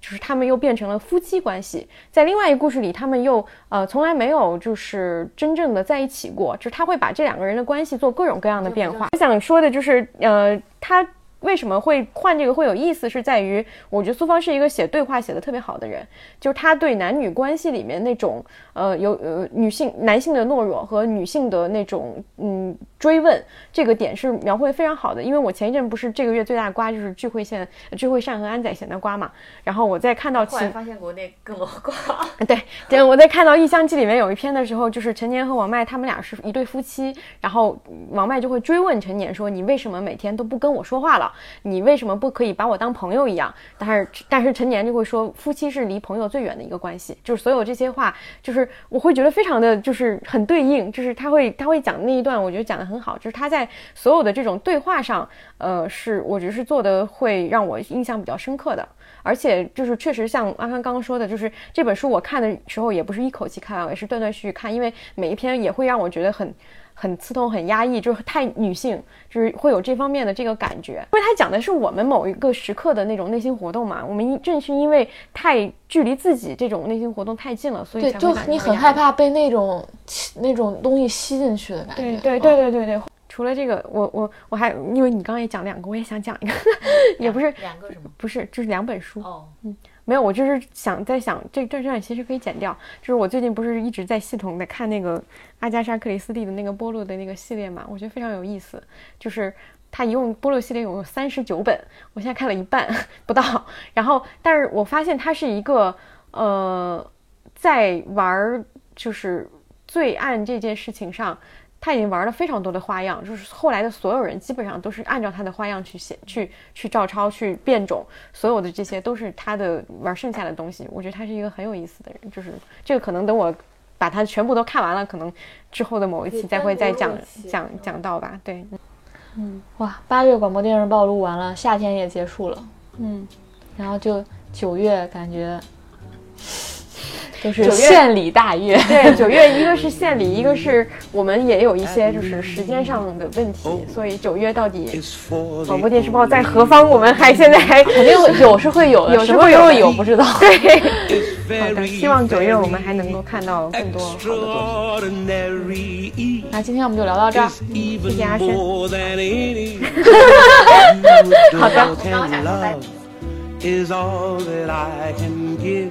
就是他们又变成了夫妻关系。在另外一个故事里，他们又呃从来没有就是真正的在一起过，就是他会把这两个人的关系做各种各样的变化。我想说的就是，呃，他。为什么会换这个会有意思？是在于我觉得苏芳是一个写对话写的特别好的人，就是他对男女关系里面那种呃有呃女性男性的懦弱和女性的那种嗯追问这个点是描绘非常好的。因为我前一阵不是这个月最大的瓜就是聚会线聚会善和安宰贤的瓜嘛，然后我在看到后来发现国内更多瓜，(laughs) 对对，我在看到《异乡记》里面有一篇的时候，就是陈年和王麦他们俩是一对夫妻，然后王麦就会追问陈年说：“你为什么每天都不跟我说话了？”你为什么不可以把我当朋友一样？但是，但是陈年就会说，夫妻是离朋友最远的一个关系。就是所有这些话，就是我会觉得非常的就是很对应。就是他会他会讲那一段，我觉得讲的很好。就是他在所有的这种对话上，呃，是我觉得是做的会让我印象比较深刻的。而且就是确实像阿康刚刚说的，就是这本书我看的时候也不是一口气看完，也是断断续续看，因为每一篇也会让我觉得很。很刺痛，很压抑，就是太女性，就是会有这方面的这个感觉。因为它讲的是我们某一个时刻的那种内心活动嘛。我们正是因为太距离自己这种内心活动太近了，所以对，就你很害怕被那种那种东西吸进去的感觉。对对对对对对。除了这个，我我我还因为你刚刚也讲两个，我也想讲一个，(laughs) 也不是两个什么，不是，就是两本书。哦，嗯。没有，我就是想在想这这段其实可以剪掉。就是我最近不是一直在系统的看那个阿加莎·克里斯蒂的那个波洛的那个系列嘛，我觉得非常有意思。就是他一共波洛系列有三十九本，我现在看了一半 (laughs) 不到。然后，但是我发现他是一个呃，在玩就是罪案这件事情上。他已经玩了非常多的花样，就是后来的所有人基本上都是按照他的花样去写、去去照抄、去变种，所有的这些都是他的玩剩下的东西。我觉得他是一个很有意思的人，就是这个可能等我把它全部都看完了，可能之后的某一期再会再讲讲讲到吧。对，嗯，哇，八月广播电视报录完了，夏天也结束了，嗯，然后就九月感觉就是献礼大月。对，九月一个是献礼，一个是我们也有一些就是时间上的问题，所以九月到底广播电视报在何方，我们还现在还肯定会有是会有的，有时候有 (laughs) 不知道。对。好的，希望九月我们还能够看到更多好的作品。extraordinary. 那今天我们就聊到这儿谢谢阿轩 more than any (laughs) 好的 you can love is all that I can give